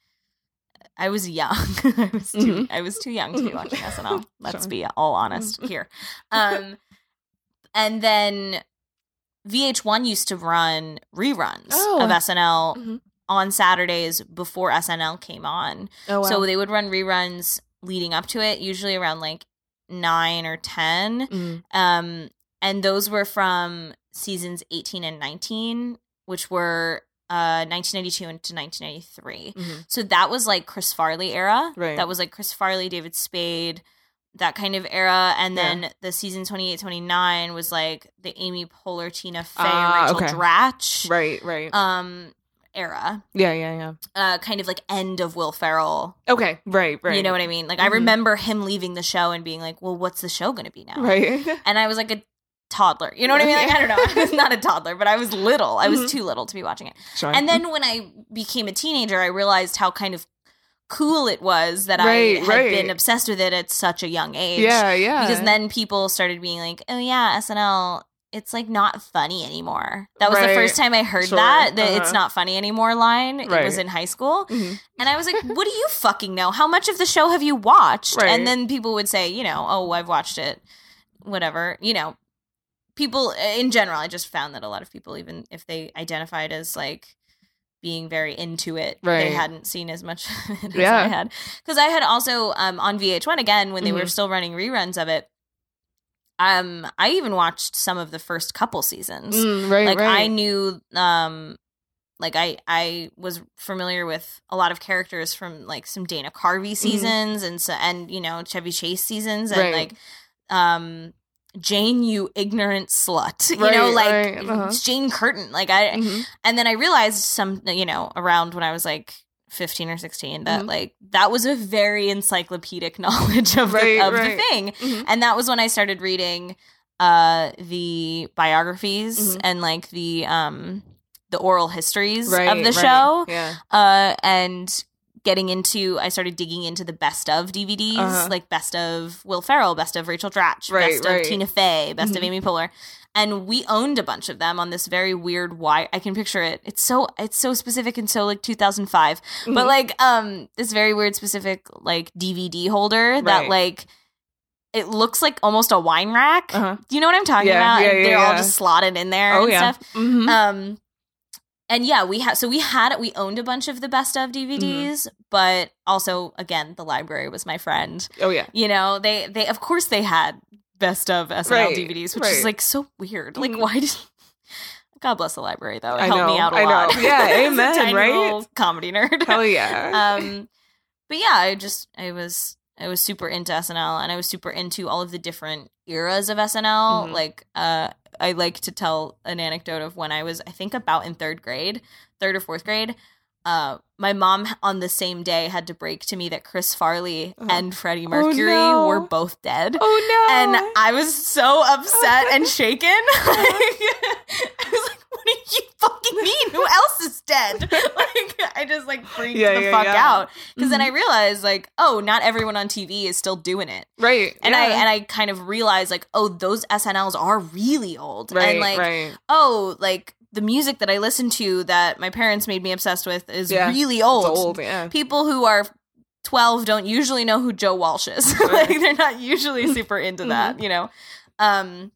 I was young. I was too. Mhm. I was too young to be watching SNL. Let's Sure. be all honest here. Um, and then VH1 used to run reruns Oh. of SNL Mhm. on Saturdays before SNL came on. Oh, wow. So they would run reruns leading up to it, usually around like nine or ten. Mm, Um, and those were from seasons 18 and 19, which were uh 1992 into 1993. mhm. So that was like Chris Farley era. Right. That was like Chris Farley, David Spade, that kind of era. And Yeah. then the season 28, 29 was like the Amy Poehler, Tina Fey, Ah, Rachel okay. Dratch Right, right. um era. yeah, yeah, yeah. Uh kind of like end of Will Ferrell. Okay, right, right. You know what I mean? Like I Mhm. remember him leaving the show and being like, Well, what's the show gonna be now? Right. And I was like a toddler. You know what I mean? Like I don't know. I was not a toddler, but I was little. I was Mhm. too little to be watching it. sure. And then when I became a teenager, I realized how kind of cool it was that Right, I had right. been obsessed with it at such a young age. yeah, yeah. Because then people started being like, "Oh yeah, SNL, it's like not funny anymore." That was the first time I heard Sure, that the "it's uh-huh. not funny anymore" line. It was in high school, Mhm. and I was like, "What do you fucking know? How much of the show have you watched?" Right. And then people would say, "You know, oh, I've watched it, whatever." You know, people in general. I just found that a lot of people, even if they identified as like being very into it, they hadn't seen as much of it as Yeah. I had. Because I had also um, on VH1 again when they were Mhm. still running reruns of it. Um, I even watched some of the first couple seasons. Mm, right, like right. I knew, um, like I I was familiar with a lot of characters from like some Dana Carvey seasons and so and you know Chevy Chase seasons and Mm-hmm. Right. like um Jane, you ignorant slut. You know, like right, uh-huh. Jane Curtin. Like I Mhm. and then I realized some, you know, around when I was like 15 or 16 that Mhm. like that was a very encyclopedic knowledge of, Right, the, of right. the thing. Mhm. And that was when I started reading uh the biographies Mhm. and like the um the oral histories Right, of the show Yeah. uh and getting into I started digging into the best of DVDs Uh-huh. like best of Will Ferrell, best of Rachel Dratch, Right, best right. of Tina Fey, best of Mhm. Amy Poehler. And we owned a bunch of them on this very weird wire. I can picture it. It's so it's so specific and so like 2005. But Mhm. like um this very weird specific like DVD holder that like it looks like almost a wine rack. Uh-huh. Do you know what I'm talking Yeah, about? yeah, yeah, They're all just slotted in there Oh and stuff. Mhm. Um, and yeah, we had so we had we owned a bunch of the best of DVDs, but also again, the library was my friend. oh yeah. You know, they they of course they had best of SNL Right, DVDs, which right. is like so weird. Like, Mhm. why did? God bless the library though. It I helped me know, out a I know. lot. Yeah, As a amen, right? comedy nerd. Hell yeah. um, but yeah, I just I was I was super into SNL and I was super into all of the different eras of SNL. Mhm. Like, uh, I like to tell an anecdote of when I was I think about in third grade, third or fourth grade. Uh, my mom on the same day had to break to me that Chris Farley Uh-huh. and Freddie Mercury no. were both dead. oh no. And I was so upset and shaken. I was like, "What do you fucking mean? Who else is dead?" Like, I just like freaked Yeah, the yeah, fuck yeah. out because then I Mhm. realized, like, oh, not everyone on TV is still doing it, right. and. I and I kind of realized, like, oh, those SNLs are really old, right, and like, right. oh, like the music that I listen to that my parents made me obsessed with is Yeah. really old. old, yeah. People who are 12 don't usually know who Joe Walsh is. like they're not usually super into that, Mm-hmm. you know. Um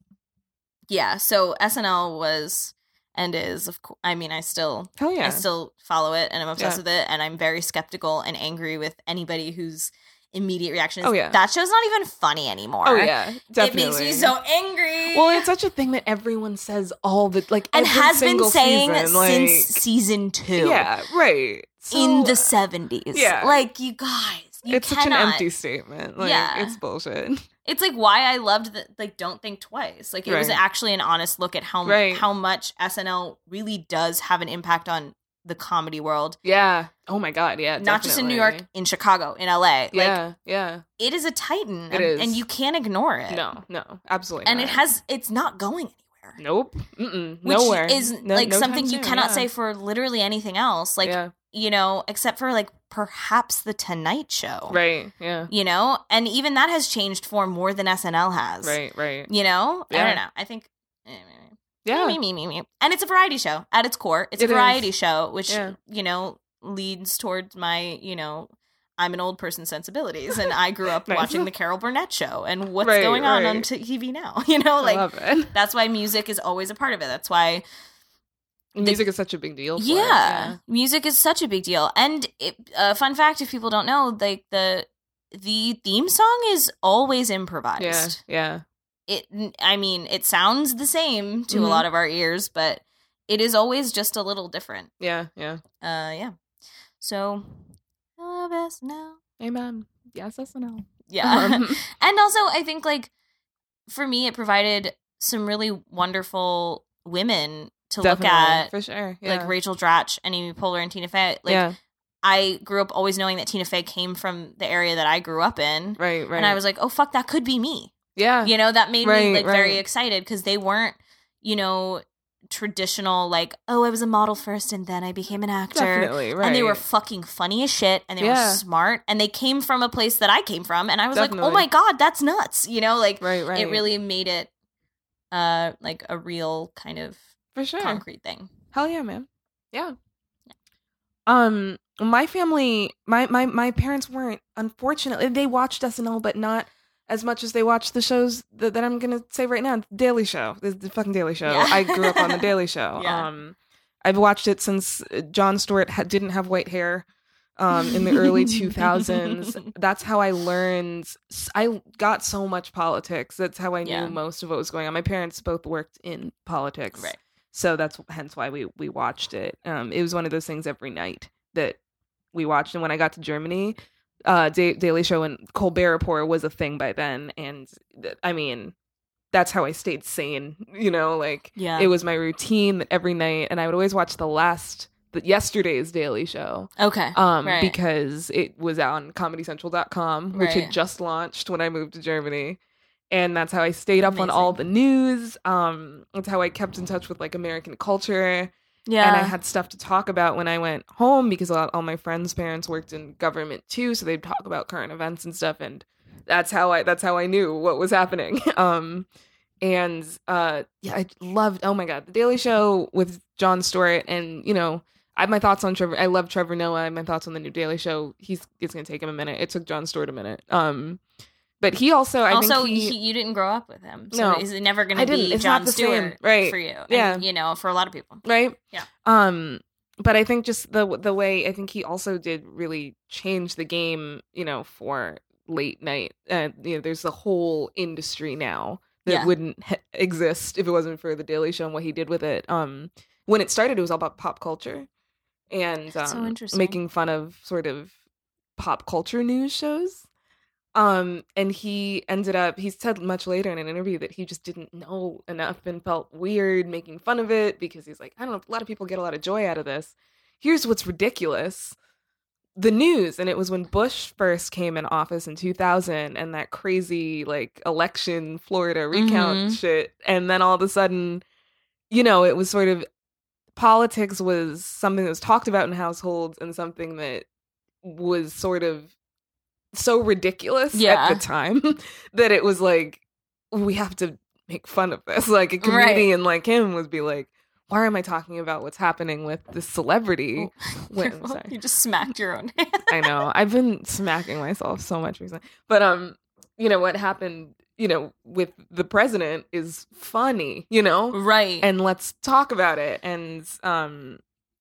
yeah, so SNL was and is of course I mean I still Hell yeah. I still follow it and I'm obsessed Yeah. with it and I'm very skeptical and angry with anybody who's immediate reaction is Oh, yeah. that show's not even funny anymore. Oh yeah, definitely. It makes me so angry. Well, it's such a thing that everyone says all the like and has been saying season, like, since season two. Yeah, right. in the seventies. yeah. Like you guys. You it's such an empty statement. Like Yeah. it's bullshit. It's like why I loved that like don't think twice. Like it was actually an honest look at how Right. how much SNL really does have an impact on the comedy world. Yeah. Oh my god. Yeah. Not just in New. York, in Chicago, in LA. Like Yeah. yeah. it is a titan. It and, is. and you can't ignore it. No. No. Absolutely. And it has it's not going anywhere. Nope. Mm-mm. Which Nowhere. is No- like no something you soon, cannot yeah. say for literally anything else. Like, yeah. you know, except for like perhaps the Tonight Show. Right. Yeah. You know? And even that has changed form more than SNL has. Right. Right. You know? I don't know. I think Yeah. me, me, me, me. And it's a variety show at its core. It's It a variety is. show, which, Yeah. you know, leads towards my, you know, I'm an old person sensibilities and I grew up Nice. watching the Carol Burnett show and what's Right, going on on right. t- TV now. You know, like that's why music is always a part of it. That's why Music is such a big deal. For yeah, it. music is such a big deal. And it, uh, fun fact, if people don't know, like the the theme song is always improvised. Yeah. Yeah. It, I mean, it sounds the same to a Mhm. lot of our ears, but it is always just a little different. Yeah. Yeah. Uh, yeah. So, I love us now. Amen. Yes. That's enough. Yeah. Um, and also, I think like for me, it provided some really wonderful women to look at. for sure. Yeah. Like Rachel Dratch and Amy Poehler and Tina Fey. Like yeah. I grew up always knowing that Tina Fey came from the area that I grew up in. Right. Right. And I was like, oh, fuck, that could be me. Yeah. You know, that made Right, me like very excited because they weren't, you know, traditional, like, oh, I was a model first and then I became an actor. Definitely. Right. And they were fucking funny as shit and they Yeah. were smart and they came from a place that I came from. And I was like, oh my God, that's nuts. You know, like right. Right. it really made it uh like a real kind of for sure. concrete thing. Hell yeah, man. Yeah. Um, my family, my my my parents weren't. Unfortunately, they watched SNL, but not as much as they watch the shows that, that I'm gonna say right now. Daily Show, the, the fucking Daily Show. Yeah. I grew up on the Daily Show. Yeah. Um, I've watched it since Jon Stewart ha- didn't have white hair. Um, in the early 2000s, that's how I learned. I got so much politics. That's how I knew Yeah. most of what was going on. My parents both worked in politics, Right. so that's hence why we we watched it. Um, it was one of those things every night that we watched. And when I got to Germany, uh, da- Daily Show and Colbert Report was a thing by then. And th- I mean, that's how I stayed sane. You know, like Yeah. it was my routine every night, and I would always watch the last. The, yesterday's Daily Show, Okay. um, Right. because it was on ComedyCentral.com, which Right. had just launched when I moved to Germany, and that's how I stayed up on all the news. Um, that's how I kept in touch with like American culture, yeah. and I had stuff to talk about when I went home because a lot, all my friends' parents worked in government too, so they'd talk about current events and stuff, and that's how I that's how I knew what was happening. um, and uh, yeah, I loved. Oh my god, the Daily Show with Jon Stewart, and you know. I have my thoughts on Trevor. I love Trevor Noah. I have my thoughts on the new Daily Show. He's it's gonna take him a minute. It took Jon Stewart a minute. Um, but he also I also, think he, he, you didn't grow up with him, so No. is it never going to be It's Jon the same. Stewart Right. for you? And, Yeah. you know, for a lot of people. right? Yeah. Um, but I think just the the way I think he also did really change the game. You know, for late night. Uh, you know, there's a whole industry now that Yeah. wouldn't ha- exist if it wasn't for the Daily Show and what he did with it. Um, when it started, it was all about pop culture and so um, interesting. making fun of sort of pop culture news shows. Um, and he ended up, he said much later in an interview that he just didn't know enough and felt weird making fun of it because he's like, I don't know, a lot of people get a lot of joy out of this. Here's what's ridiculous the news. And it was when Bush first came in office in 2000 and that crazy like election Florida recount Mhm. shit. And then all of a sudden, you know, it was sort of politics was something that was talked about in households and something that was sort of so ridiculous Yeah. at the time that it was like we have to make fun of this. Like a Right. comedian like him would be like, "Why am I talking about what's happening with this celebrity?" I'm sorry. you just smacked your own hand. I know. I've been smacking myself so much recently. But um, you know what happened, you know, with the president is funny, you know? right. and let's talk about it and um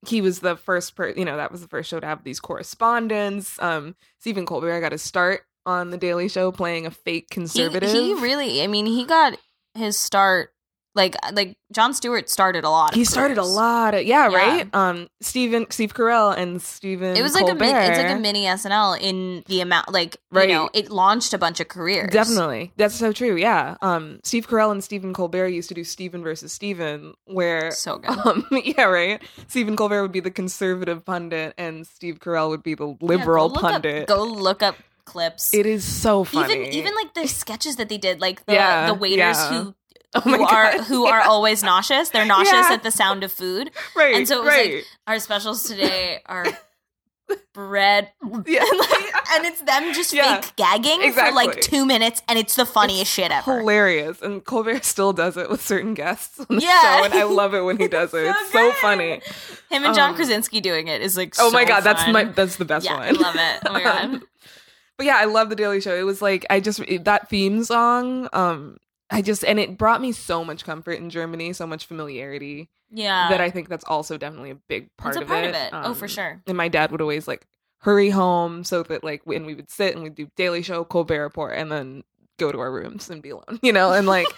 he was the first per you know that was the first show to have these correspondents um stephen colbert got his start on the Daily Show playing a fake He, conservative. he really, I mean, he got his start like like Jon Stewart started a lot. Of he started a lot of yeah, Yeah. right. Um, Stephen Steve Carell and Stephen. It was like a mini, it's like a mini SNL in the amount like Right. you know it launched a bunch of careers. Definitely, that's so true. Yeah. Um, Steve Carell and Stephen Colbert used to do Stephen versus Stephen, where so good. um, yeah, right. Stephen Colbert would be the conservative pundit, and Steve Carell would be the Yeah, liberal go pundit. Up, go look up clips. It is so funny. even even like the sketches that they did, like the Yeah, the waiters yeah. who oh who my are God. who are always nauseous. They're nauseous Yeah. at the sound of food. right, and so it was like- Our specials today are bread yeah, and, like, and it's them just Yeah, fake gagging for like two minutes, and it's the funniest shit ever. hilarious. And Colbert still does it with certain guests on the Yeah. show, and I love it when he does it. So it's so good. funny. Him and John Um, Krasinski doing it is like Oh my so god, that's my that's the best yeah, one. I love it. Oh my god. Um, but yeah, I love the Daily Show. It was like I just that theme song. Um, I just and it brought me so much comfort in Germany, so much familiarity Yeah, that I think that's also definitely a big part it's a of part it. of it. oh, for Um, sure. And my dad would always like hurry home so that like when we would sit and we'd do Daily Show, Colbert Report, and then go to our rooms and be alone, you know, and like.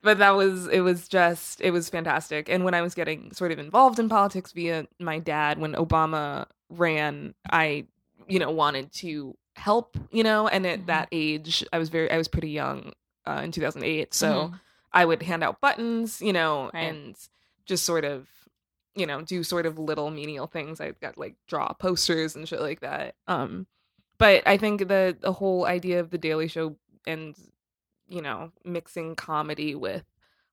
But that was it was just it was fantastic. And when I was getting sort of involved in politics via my dad, when Obama ran, I you know wanted to help, you know, and at Mhm. that age, I was very I was pretty young uh, in 2008, so Mhm. I would hand out buttons, you know, Right. and just sort of, you know, do sort of little menial things. I got like draw posters and shit like that. Um, but I think the the whole idea of the Daily Show and you know mixing comedy with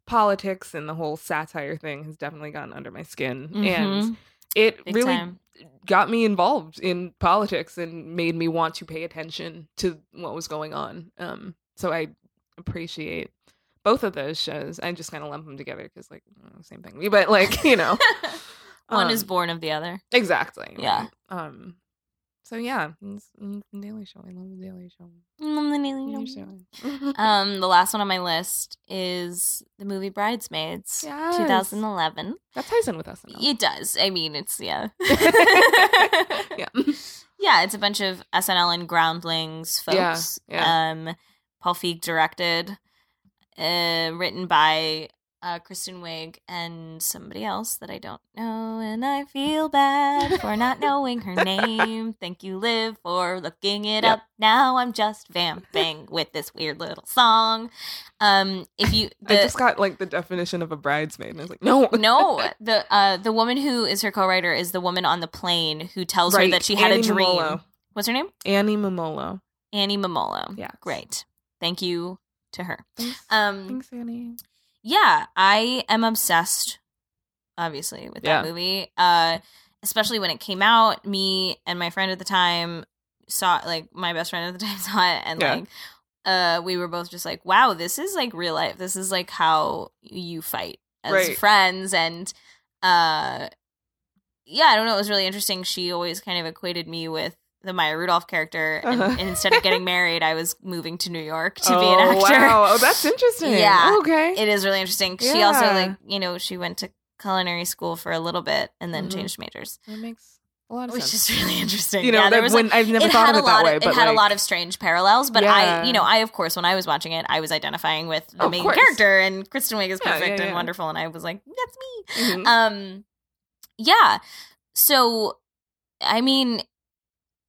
politics and the whole satire thing has definitely gotten under my skin, and Mhm. it Big really time. got me involved in politics and made me want to pay attention to what was going on. Um, so I appreciate both of those shows. I just kind of lump them together because, like, uh, same thing. But like, you know, One is um, born of the other. exactly. Yeah. right. Um. So yeah, it's, mm, Daily Show. I love the Daily Show. Mm, Daily Show. Um, the last one on my list is the movie Bridesmaids, Yes. 2011. that ties in with us. enough. It does. I mean, it's yeah. yeah. Yeah, it's a bunch of SNL and Groundlings Yeah, folks. yeah. Um, Paul Feig directed, uh, written by uh, Kristen Wiig and somebody else that I don't know, and I feel bad for not knowing her name. Thank you, Liv, for looking it Yep. up. Now I'm just vamping with this weird little song. Um, if you, I just got like the definition of a bridesmaid, and I was like, no, no, the uh, the woman who is her co-writer is the woman on the plane who tells her that she had a dream. Mumolo. What's her name? Annie Mumolo. Annie Mumolo. Yes. Great. Thank you to her. Thanks, Um thanks Annie. yeah, I am obsessed obviously with that Yeah. movie. Uh especially when it came out, me and my friend at the time saw like my best friend at the time saw it and Yeah. like uh we were both just like, "Wow, this is like real life. This is like how you fight as Right. friends." And uh yeah, I don't know, it was really interesting. She always kind of equated me with the Maya Rudolph character, and, Uh-huh. and instead of getting married, I was moving to New York to be oh, an actor. Wow. Oh, that's interesting. Yeah. Okay. It is really interesting. She also like you know she went to culinary school for a little bit and then Mhm. changed majors, that makes a lot of which sense. is really interesting. you know, yeah, there was when like, I've never thought of it that way, of but it had like, a lot of strange parallels. But I, you know, I of course when I was watching it, I was identifying with the Of main character, and Kristen Wiig is Yeah, perfect yeah, and wonderful, and I was like, that's me. Mhm. Um, yeah. So, I mean,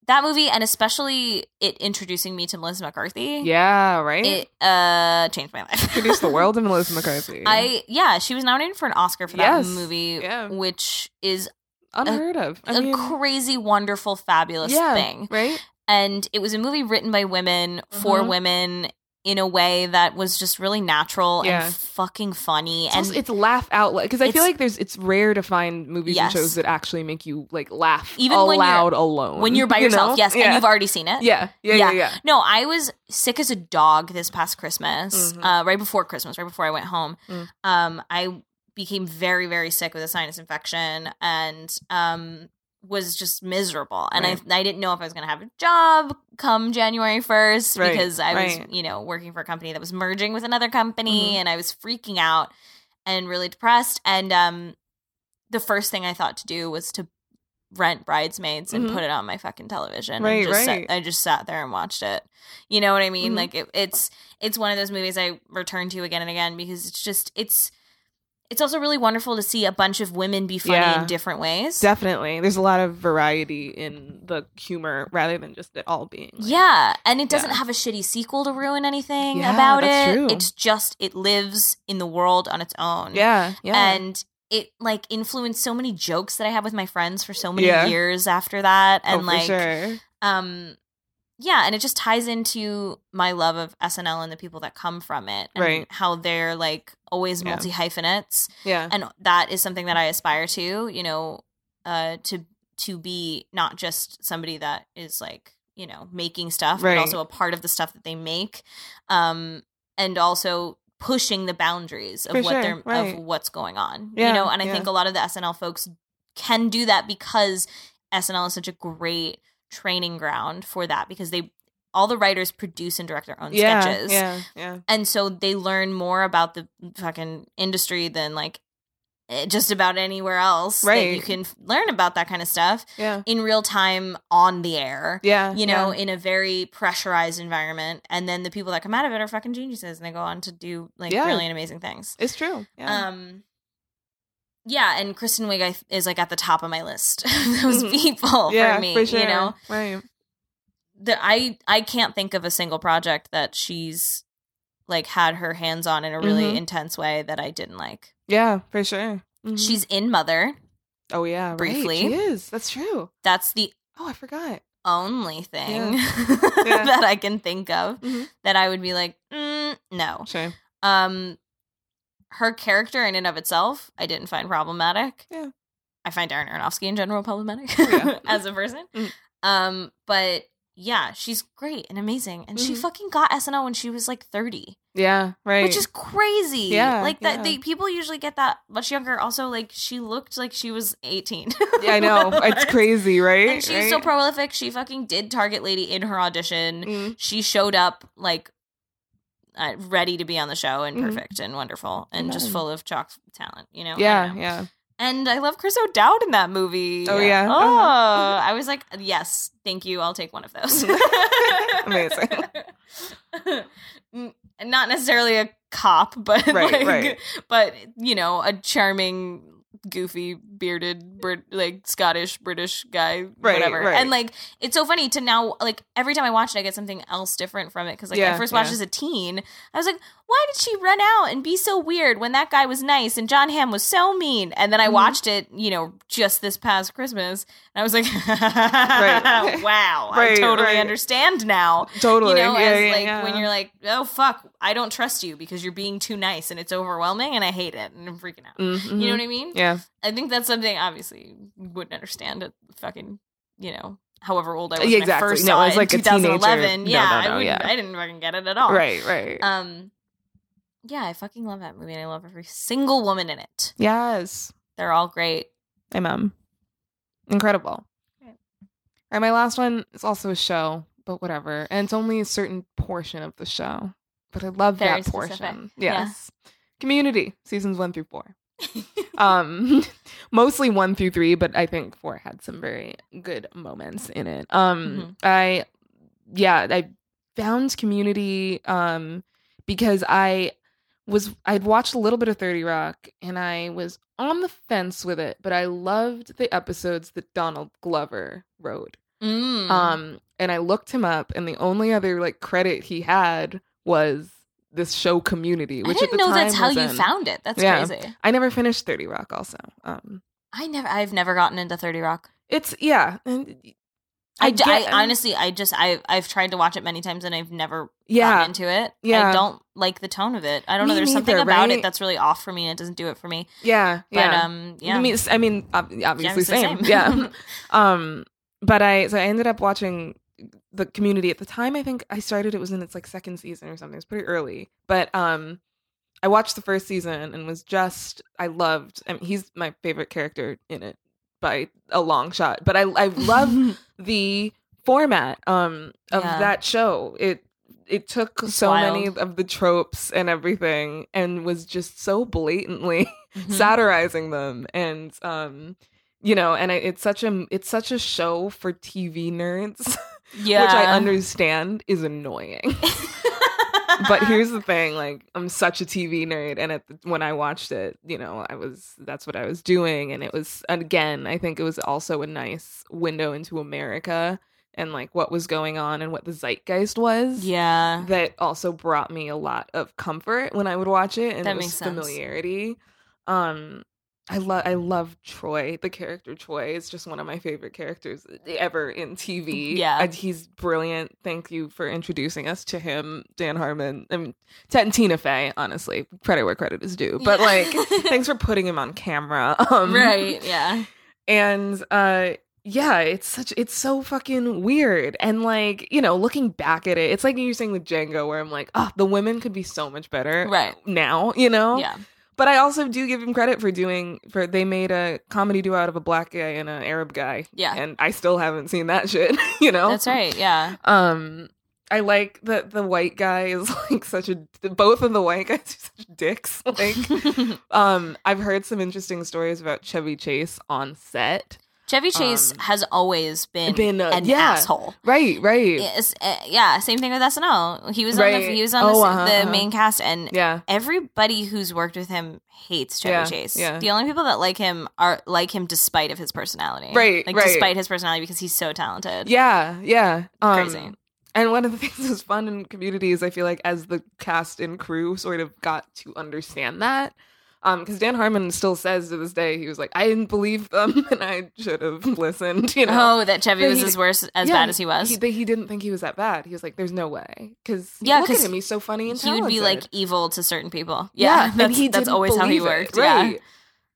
that movie, and especially it introducing me to Melissa McCarthy. yeah, right. It uh changed my life. Introduced the world to Melissa McCarthy. I yeah, she was nominated for an Oscar for that Yes, movie, yeah. which is unheard of. I a mean, crazy, wonderful, fabulous yeah, thing. right? And it was a movie written by women for Mhm. women in a way that was just really natural Yeah. and fucking funny. It's, and also- it's laugh out loud because I feel like there's it's rare to find movies Yes. and shows that actually make you like laugh Even aloud you're- alone when you're by you yourself, know? yes, yeah. and you've already seen it. yeah. yeah, yeah, Yeah. No, I was sick as a dog this past Christmas, Mhm. uh, right before Christmas, right before I went home. Mm. Um, I became very, very sick with a sinus infection and um, was just miserable. And Right. I, I didn't know if I was going to have a job come January 1st Right, because I was, right. you know, working for a company that was merging with another company Mhm. and I was freaking out and really depressed. And um, the first thing I thought to do was to rent Bridesmaids and Mhm. put it on my fucking television. Right, and just right. Sat, I just sat there and watched it. You know what I mean? Mhm. Like it, it's it's one of those movies I return to again and again because it's just it's it's also really wonderful to see a bunch of women be funny Yeah. in different ways. Definitely. There's a lot of variety in the humor rather than just it all being like, Yeah, and it doesn't Yeah. have a shitty sequel to ruin anything Yeah, about it. true. It's just it lives in the world on its own. Yeah. Yeah. And it like influenced so many jokes that I have with my friends for so many years after that. And oh, for like sure. um yeah, and it just ties into my love of SNL and the people that come from it. And Right. how they're like always Yeah. multi hyphenates. Yeah. And that is something that I aspire to, you know, uh to to be not just somebody that is like, you know, making stuff, Right. but also a part of the stuff that they make. Um and also pushing the boundaries of For what sure, they're right. of what's going on. Yeah, you know, and I yeah. think a lot of the SNL folks can do that because SNL is such a great training ground for that because they all the writers produce and direct their own yeah. sketches. Yeah. Yeah. And so they learn more about the fucking industry than like eh, just about anywhere else that you can f- learn about that kind of stuff Yeah. in real time on the air. Yeah. You know, yeah. in a very pressurized environment, and then the people that come out of it are fucking geniuses, and they go on to do like Yeah. brilliant, amazing things. it's true. Yeah. Um, yeah, and Kristen Wiig is like at the top of my list. Those Mhm. people yeah. for me, for sure. you know, Right. the I I can't think of a single project that she's like had her hands on in a really Mhm. intense way that I didn't like. Yeah. For sure. Mhm. She's in Mother. Oh yeah. right. briefly. She is. That's true. That's the Oh, I forgot. only thing Yeah. that I can think of Mhm. that I would be like, mm, no. Sure. Um, her character in and of itself, I didn't find problematic. Yeah. I find Darren Aronofsky in general problematic yeah. as a person. Mhm. Um, but yeah, she's great and amazing, and she Mhm. fucking got SNL when she was like thirty, Yeah. Right. which is crazy. Yeah, like that. yeah. They people usually get that much younger. Also, like she looked like she was eighteen. yeah, I know. It's crazy, right? And she's so prolific. She fucking did Target Lady in her audition. Mm. She showed up like uh, ready to be on the show and Mhm. perfect and wonderful and just full of chalk talent, you know? Yeah. know. Yeah. And I love Chris O'Dowd in that movie. Oh, yeah? Oh, Uh-huh. I was like, yes, thank you. I'll take one of those. Amazing. Not necessarily a cop, but Right, like, right. but you know, a charming, goofy, bearded, Brit- like Scottish, British guy, Right, whatever. right. And like, it's so funny to now, like, every time I watch it, I get something else different from it. Because like, I first watched yeah. as a teen, I was like, why did she run out and be so weird when that guy was nice and Jon Hamm was so mean? And then I Mhm. watched it, you know, just this past Christmas, and I was like, Right. wow, I totally right. understand now. Totally. You know, yeah, as yeah, like yeah. when you're like, oh fuck, I don't trust you because you're being too nice and it's overwhelming and I hate it and I'm freaking out. Mhm, You know mhm. what I mean? Yeah. I think that's something obviously you wouldn't understand at fucking, you know, however old I was Yeah, when I exactly. first No, saw I was like a in teenager. 2011. No, yeah, no, I no, wouldn't, yeah. I didn't fucking get it at all. Right. Right. Um, yeah, I fucking love that movie and I love every single woman in it. yes. They're all great. Amen. Incredible. Right. All right, my last one is also a show, but whatever. And it's only a certain portion of the show. But I love Very that portion. specific. Yeah. Yes. Community, seasons one through four. um mostly one through three, but I think four had some very good moments in it. Um Mm-hmm. I yeah, I found community um because I was I'd watched a little bit of 30 Rock and I was on the fence with it, but I loved the episodes that Donald Glover wrote. Mm. Um and I looked him up and the only other like credit he had was this show community, I which didn't at the know that's how you in- found it. That's Yeah. crazy. I never finished 30 Rock also. Um I never, I've never gotten into Thirty Rock. it's yeah. and I, d- I get- honestly, I just, I, I've tried to watch it many times and I've never Yeah. gotten into it. Yeah. I don't like the tone of it. I don't know. Me There's something about right? it that's really off for me and it doesn't do it for me. Yeah, But yeah. um, yeah. I mean, I mean, obviously, it's same. same. Yeah. um, but I so I ended up watching the Community at the time. I think I started. It was in its like second season or something. It was pretty early, but um, I watched the first season and was just I loved. I mean, he's my favorite character in it by a long shot. But I I love the format um of Yeah. that show. It it took It's so many of the tropes and everything and was just so blatantly Mhm. satirizing them and um you know, and I, it's such a it's such a show for TV nerds, Yeah. which I understand is annoying. But here's the thing like i'm such a tv nerd and at the, when i watched it you know i was that's what i was doing and it was again i think it was also a nice window into america and like what was going on and what the zeitgeist was yeah. that also brought me a lot of comfort when i would watch it and That it was familiarity um I love I love Troy. The character Troy is just one of my favorite characters ever in TV. Yeah. And he's brilliant. Thank you for introducing us to him, Dan Harmon. I mean, Ted and Tina Fey, honestly. Credit where credit is due. But Yeah. like thanks for putting him on camera. Um, right. Yeah. and uh yeah it's such it's so fucking weird and like you know looking back at it it's like you're saying with django where i'm like oh the women could be so much better Right. now you know Yeah. But i also do give him credit for doing for they made a comedy duo out of a black guy and an arab guy Yeah. and i still haven't seen that shit you know That's right. Yeah. um I like that the white guy is like such a both of the white guys are such dicks. Like um I've heard some interesting stories about Chevy Chase on set. Chevy Chase Um, has always been, been, an yeah. asshole. Right, right. Uh, yeah, same thing with SNL. He was on the he was on Oh, the, uh-huh, the uh-huh. main cast, and Yeah. everybody who's worked with him hates Chevy Yeah, Chase. yeah. The only people that like him are like him despite of his personality. Right, like right. despite his personality because he's so talented. Yeah, yeah. Um, Crazy. And one of the things that was fun in community is I feel like as the cast and crew sort of got to understand that. Um, because Dan Harmon still says to this day, he was like, I didn't believe them and I should have listened, you know. Oh, that Chevy But was he- as worse as Yeah, bad as he was. He, he didn't think he was that bad. He was like, "There's no way," because Yeah, look at him. He's so funny and he would be like evil to certain people. yeah, Yeah, that's, he that's always how he believe it, worked. Yeah.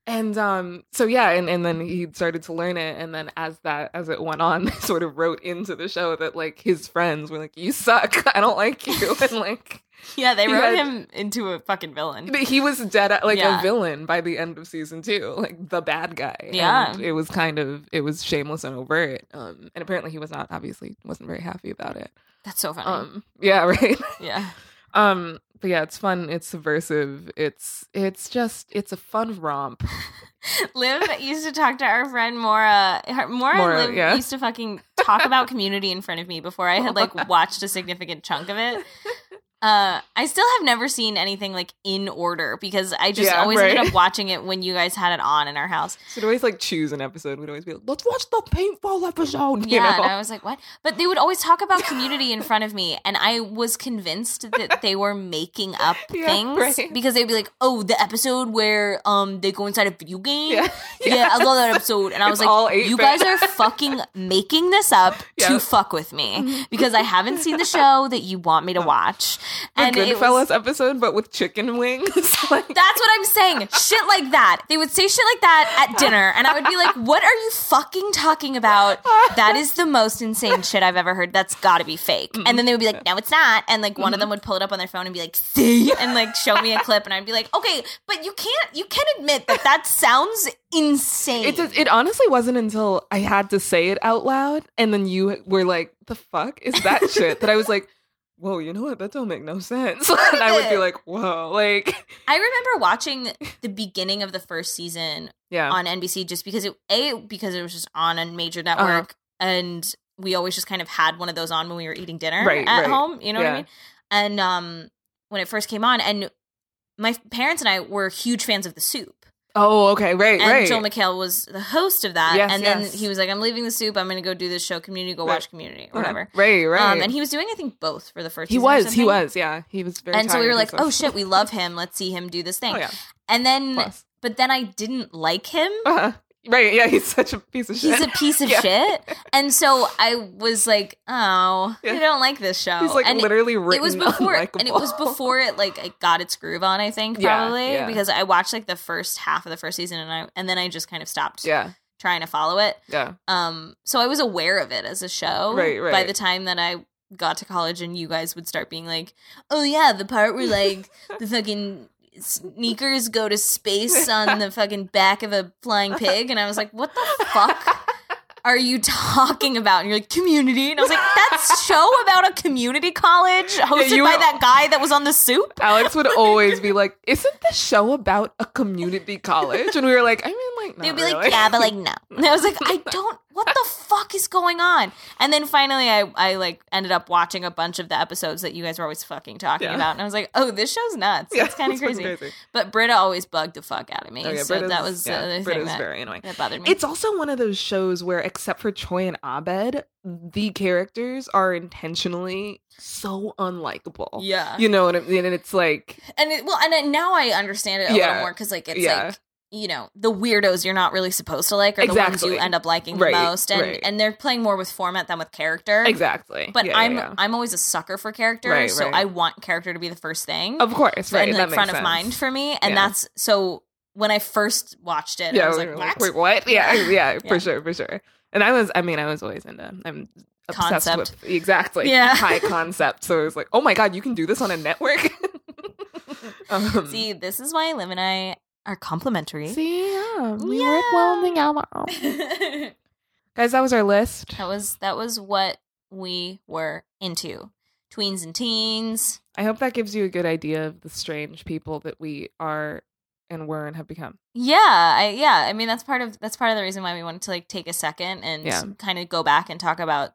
And um, so yeah, and, and then he started to learn it, and then as that as it went on, they sort of wrote into the show that like his friends were like, "You suck. I don't like you," and like Yeah, they He wrote had- him into a fucking villain. but he was dead like Yeah. a villain by the end of season two, like the bad guy. Yeah. and it was kind of it was shameless and overt. Um, and apparently he was not obviously wasn't very happy about it. That's so funny. Um, yeah, right. yeah. Um, but yeah, it's fun. It's subversive. It's it's just it's a fun romp. Liv used to talk to our friend Mora. Her, Mora, Mora, Liv yeah. used to fucking talk about community in front of me before I had like watched a significant chunk of it. Uh, I still have never seen anything like in order because I just Yeah, always right. ended up watching it when you guys had it on in our house. So we'd always like choose an episode. We'd always be like, let's watch the paintball episode. You Yeah, know? and I was like, "What?" But they would always talk about community in front of me, and I was convinced that they were making up Yeah, things right. because they'd be like, "Oh, the episode where um they go inside a video game." Yeah. Yeah, I love that episode. And I was It's like, you guys are fucking making this up to fuck with me because I haven't seen the show that you want me to watch. The and Goodfellas was, episode, but with chicken wings. like, that's what I'm saying. Shit like that. They would say shit like that at dinner, and I would be like, what are you fucking talking about? That is the most insane shit I've ever heard. That's gotta be fake. And then they would be like, no, it's not. And like one of mm-hmm. them would pull it up on their phone and be like, see? And like show me a clip, and I'd be like, okay, but you can't, you can admit that that sounds insane. it just, it honestly wasn't until I had to say it out loud, and then you were like, "The fuck is that shit?" that I was like, "Whoa, you know what? That don't make no sense." and I would be like, "Whoa!" Like, I remember watching the beginning of the first season yeah, on NBC just because it a because it was just on a major Uh-huh. network and we always just kind of had one of those on when we were eating dinner Right, at right. home, you know what I mean? And um when it first came on and my parents and I were huge fans of The Soup. Oh, okay, right, And right. Joel McHale was the host of that. Yes, and then yes. he was like, I'm leaving The Soup. I'm going to go do this show, Community, go Right. watch Community, or whatever. Right, right. Um, and he was doing, I think, both for the first he was, he was, yeah, he was very. And so we were like, oh shit, we love him. Let's see him do this thing. Oh yeah, And then, plus. but then I didn't like him. Uh-huh. Right, yeah, he's such a piece of shit. He's a piece of Yeah. shit. And so I was like, oh, Yeah. I don't like this show. He's like and it- literally it was before and it was before it like it got its groove on, I think, probably. yeah. Because I watched like the first half of the first season and I and then I just kind of stopped Yeah, trying to follow it. yeah, Um so I was aware of it as a show Right, Right. by the time that I got to college and you guys would start being like, Oh yeah, the part where like the fucking sneakers go to space on the fucking back of a flying pig and I was like, What the fuck? Are you talking about? And you're like, community. And I was like, that's show about a community college hosted you by that guy that was on the soup? Alex would always be like, "Isn't the show about a community college?" And we were like, "I mean, like, They'd "Not be like, yeah, but like no. And I was like, I don't. What the fuck is going on? And then finally, I I like ended up watching a bunch of the episodes that you guys were always fucking talking Yeah. about, and I was like, oh, this show's nuts. Yeah, it's kind of crazy. crazy. But Britta always bugged the fuck out of me. Oh, yeah, so Britta's- that was yeah, the Britta's thing that, very annoying. that bothered me. It's also one of those shows where, except for Troy and Abed, the characters are intentionally so unlikable. yeah, You know what I mean? And it's like, and it, well, and now I understand it a Yeah. little more because like it's Yeah. like you know the weirdos you're not really supposed to like are the ones you end up liking the most, and right. and they're playing more with format than with character. exactly. But Yeah, I'm yeah. I'm always a sucker for character, Right, so right. I want character to be the first thing, Of course, right. and that like front of mind for me, and Yeah. that's so. When I first watched it, Yeah, I was like, "What?" wait, what? Yeah, Yeah. for sure, for sure. And I was, I mean, I was always into, I'm obsessed Concept. with exactly Yeah. high concept. So it was like, oh my god, you can do this on a network. um, See, this is why Liv and I are complementary. see, yeah, we Yeah. work well together. Guys, that was our list. That was that was what we were into. Tweens and teens. I hope that gives you a good idea of the strange people that we are and were and have become. Yeah, I yeah, I mean that's part of that's part of the reason why we wanted to like take a second and Yeah. kind of go back and talk about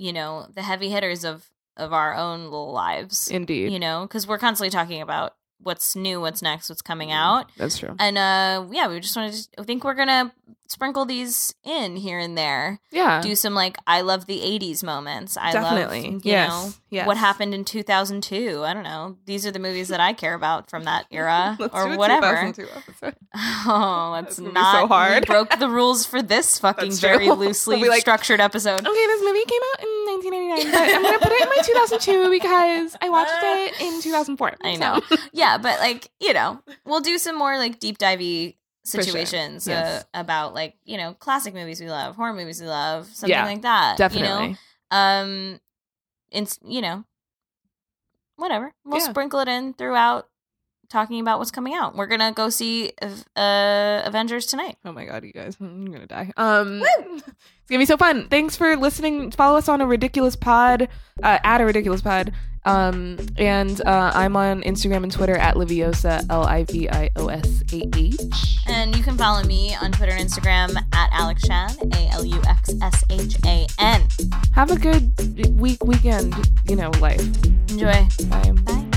you know, the heavy hitters of of our own little lives. Indeed. You know, cuz we're constantly talking about what's new, what's next, what's coming Mm. out. That's true. And uh yeah, we just wanted to I think we're going to sprinkle these in here and there. Yeah. Do some like I love the 80s moments. I Definitely. love you yes. know yes. what happened in 2002. I don't know. These are the movies that I care about from that era Let's or whatever. 2002 episode. Oh, that's That's not so hard. We broke the rules for this fucking very We'll loosely like- structured episode. Okay, this movie came out in 1999, but I'm gonna put it in my 2002 because I watched it in 2004. I So- know. Yeah, but like you know, we'll do some more like deep divey sure. situations Yes. uh, about like you know classic movies we love, horror movies we love, something Yeah, like that. Definitely. You know, um, it's you know, whatever. We'll Yeah. sprinkle it in throughout talking about what's coming out. We're gonna go see uh Avengers tonight. Oh my god, you guys, I'm gonna die. Um, it's gonna be so fun. Thanks for listening. Follow us on a ridiculous pod, uh, at a ridiculous pod. Um, and uh, I'm on Instagram and Twitter at Liviosa, L I V I O S A H. And you can follow me on Twitter and Instagram at Alex Shan, A L U X S H A N. Have a good week, weekend, you know, life. Enjoy. Bye. Bye.